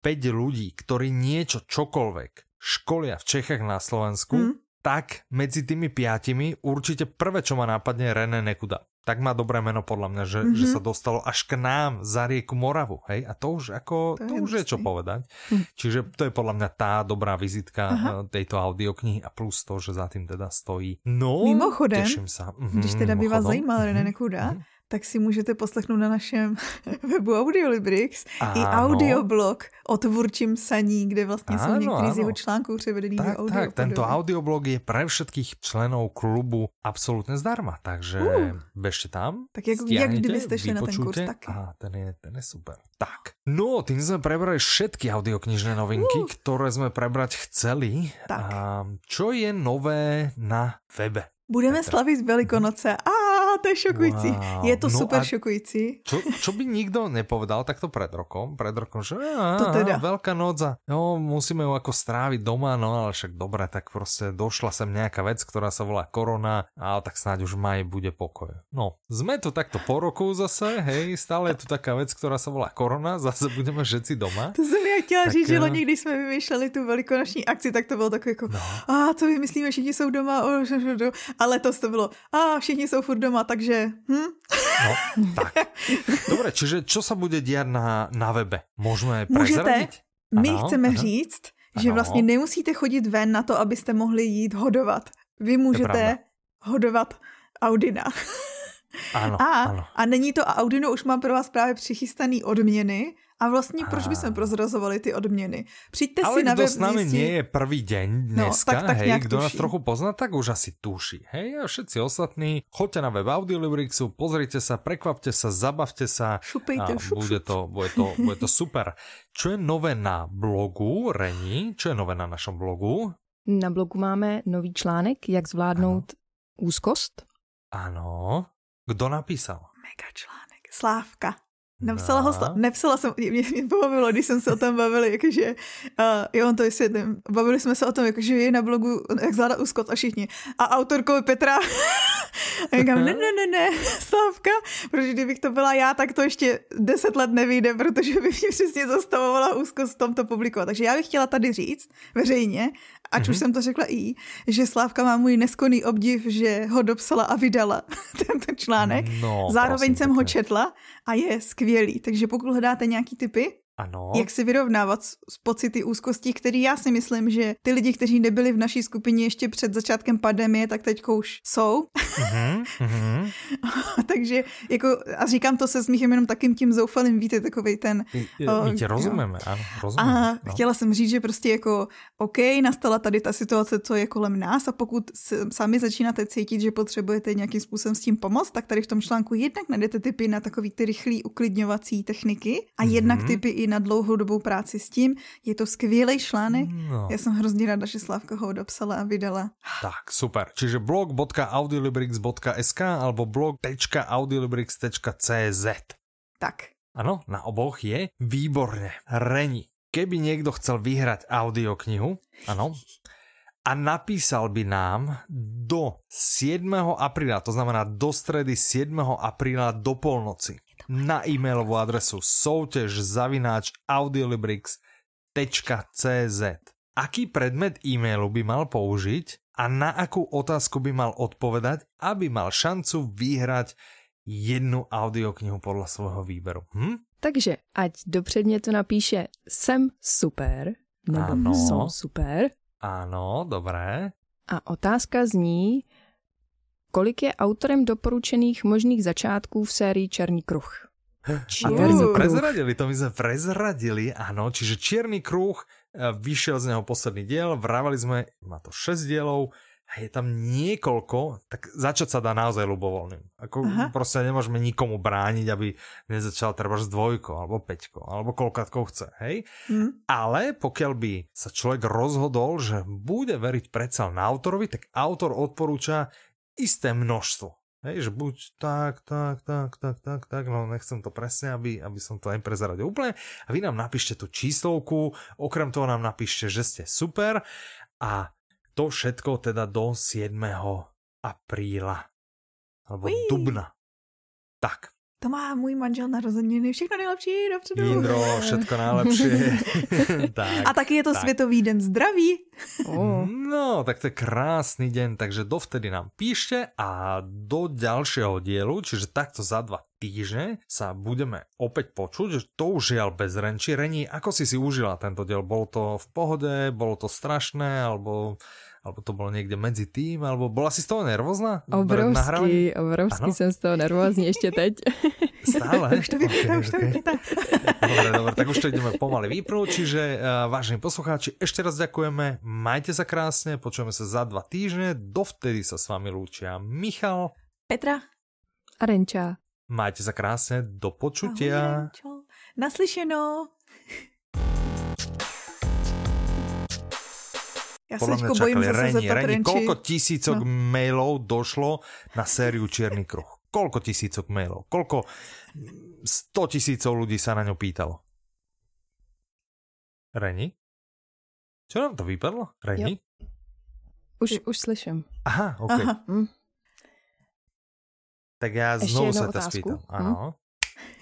5 ľudí, ktorí niečo, čokoľvek školia v Čechách na Slovensku, mm. tak medzi tými piatimi určite prvé, čo ma napadne, René Nekuda. Tak má dobré meno podľa mňa, že, mm-hmm. že sa dostalo až k nám za rieku Moravu, hej? A to už ako, to, to je už je čo povedať. Mm. Čiže to je podľa mňa tá dobrá vizitka Aha. Eh, tejto audioknihy a plus to, že za tým teda stojí. No, Mimochodem, teším sa. Mm-hmm, když teda by vás zajímal René Nekuda, mm-hmm tak si můžete poslechnout na našem webu Audiolibrix ano. i audioblog o tvůrčím saní, kde vlastně ano, jsou některý z jeho článků převedený tak, do audio. Tak, tento audioblog je pre všetkých členů klubu absolutně zdarma, takže uh. bežte tam, Tak jak, jak kdybyste šli na ten kurz taky. A ten je, ten je super. Tak, no, tým jsme prebrali všetky audioknižné novinky, uh. které jsme prebrať chceli. Tak. A čo je nové na webe? Budeme Petra. slavit Velikonoce. A to je šokující. Wow. Je to no super šokující. Čo, čo by nikdo nepovedal takto pred rokom? Pred rokom, že á, to teda. veľká noc a jo, musíme ju ako stráviť doma, no ale však dobre, tak prostě došla sem nejaká vec, ktorá sa volá korona, ale tak snáď už maj bude pokoj. No, sme tu takto po roku zase, hej, stále je tu taká vec, ktorá sa volá korona, zase budeme všetci doma. To jsem já chtěla tak, říct, že eh, loni, když jsme vymýšleli tu velikonoční akci, tak to bylo takové jako, no. a co vymyslíme, všichni jsou doma, a letos to bylo, a všichni jsou furt doma, takže... Hm? No, tak. Dobre, čiže čo sa bude diať na, na webe? Môžeme prezradiť? Můžete. My ano, chceme ano. říct, že ano. vlastně nemusíte chodit ven na to, abyste mohli jít hodovat. Vy můžete hodovat Audina. Ano, a, ano. a není to, a Audino už mám pro vás právě přichystaný odměny, a vlastně proč bychom prozrazovali ty odměny? Přijďte Ale si na web s nami zjistí... nie je prvý deň dneska, no, tak, tak hej, kdo nás trochu pozná, tak už asi tuší. Hej, a všetci ostatní, choďte na web Audiolibrixu, pozrite sa, prekvapte sa, zabavte sa. Šupejte, a šup, bude, to, bude, to, bude to super. Čo je nové na blogu, Reni? Čo je nové na našom blogu? Na blogu máme nový článek, jak zvládnout ano. úzkost. Ano. Kdo napísal? Mega článek. Slávka. Napsala ho, nepsala jsem, mě, mě pobavilo, když jsem se o tom bavili, jakože, uh, jo, on to vysvětlím, bavili jsme se o tom, jakože je na blogu, jak zvládat úskot a všichni. A autorkou Petra, a říkám, ne, ne, ne, ne, Slávka, protože kdybych to byla já, tak to ještě deset let nevyjde, protože by mě přesně zastavovala úzkost v tomto publiku. Takže já bych chtěla tady říct veřejně, ať mm-hmm. už mhm. jsem to řekla i, že Slávka má můj neskonný obdiv, že ho dopsala a vydala tento článek. No, Zároveň jsem ho četla a je skvělý. Takže pokud hledáte nějaký typy, ano. Jak si vyrovnávat s, s pocity úzkosti, který já si myslím, že ty lidi, kteří nebyli v naší skupině ještě před začátkem pandemie, tak teď už jsou. Mm-hmm, mm-hmm. Takže jako, a říkám to se smíchem jenom takým tím zoufalým, víte, takový ten... My tě rozumíme, ano, rozumíme. A no. chtěla jsem říct, že prostě jako OK, nastala tady ta situace, co je kolem nás a pokud sami začínáte cítit, že potřebujete nějakým způsobem s tím pomoct, tak tady v tom článku jednak najdete typy na takový ty rychlý uklidňovací techniky a mm-hmm. jednak typy i na dlouhodobou práci s tím. Je to skvělý článek. No. Já jsem hrozně ráda, že Slavka ho dopsala a vydala. Tak, super. Čiže blog.audiolibrix.sk alebo blog.audiolibrix.cz Tak. Ano, na oboch je výborně. Reni, keby někdo chcel vyhrať audioknihu, ano, a napísal by nám do 7. apríla, to znamená do stredy 7. apríla do polnoci na e-mailovú adresu soutěž zavináč audiolibrix.cz Aký predmet e-mailu by mal použiť a na akú otázku by mal odpovedať, aby mal šancu vyhrať jednu audioknihu podle svého výberu. Hm? Takže ať do předmětu napíše jsem super, nebo ano. jsou super. Ano, dobré. A otázka zní, Kolik je autorem doporučených možných začátků v sérii Černý kruh? A to jsme prezradili, to my jsme prezradili, ano, čiže Čierny kruh, eh, vyšel z něho posledný diel, vravali jsme, má to 6 dielov, a je tam niekoľko, tak začať sa dá naozaj ľubovoľným. Ako Aha. proste nemôžeme nikomu brániť, aby nezačal treba s dvojkou, alebo peťkou, alebo koľkátkou chce, hej? Mm. Ale pokiaľ by sa človek rozhodol, že bude veriť predsa na autorovi, tak autor odporúča isté množstvo. Hej, že buď tak, tak, tak, tak, tak, tak, no nechcem to presne, aby, aby som to neprezradil úplne. A vy nám napíšte tú číslovku, okrem toho nám napíšte, že ste super a to všetko teda do 7. apríla alebo Uí. dubna. Tak, to má můj manžel narozeniny, všechno nejlepší dopředu. Jindro, všetko nejlepší. tak, a taky je to tak. Světový den zdraví. oh. No, tak to je krásný den, takže dovtedy nám píšte a do ďalšieho dielu, čiže takto za dva týždne sa budeme opäť počuť, že to už žiaľ bez. Reni, ako si si užila tento diel? Bolo to v pohode, bolo to strašné, alebo alebo to bolo niekde medzi tým, alebo bola si z toho nervózna? Obrovský, obrovský jsem z toho nervózní ještě teď. Stále? už to okay, už to okay. Dobre, dobre, tak už to ideme pomaly vypnúť, čiže uh, vážení poslucháči, ešte raz ďakujeme, majte sa krásne, počujeme sa za dva týždne, dovtedy sa s vami lúčia Michal, Petra a Renča. Majte sa krásne, do počutia. Ahoj, Naslyšeno. Já Podľa mňa bojím zase Reni, Reni, koľko tisícok no. mailov došlo na sériu Čierny kruh? Koľko tisícok mailov? Koľko sto tisícov ľudí sa na ňu pýtalo? Reni? Čo nám to vypadlo? Reni? Jo. Už, už slyším. Aha, ok. Aha. Hm. Tak já znovu se to spýtam. Hm?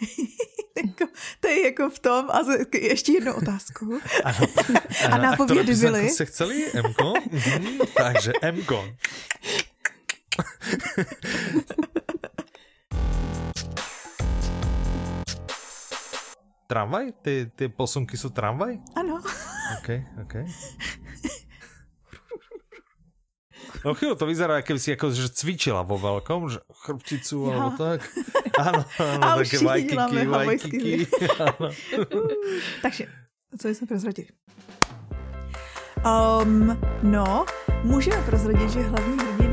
Jako, to je jako v tom, a ještě jednu otázku. Ano. A nápovědy byly. se chceli, Mko? Mhm, takže Mko. tramvaj? Ty, ty posunky jsou tramvaj? Ano. OK, OK. No chvíľu to vyzerá, keby si ako, že cvičila vo veľkom, že chrbticu ja. alebo tak. Áno, áno, a také vajkiky, vajkiky. Takže, co jsme prozradili? Um, no, můžeme prozradit, že hlavní hrdina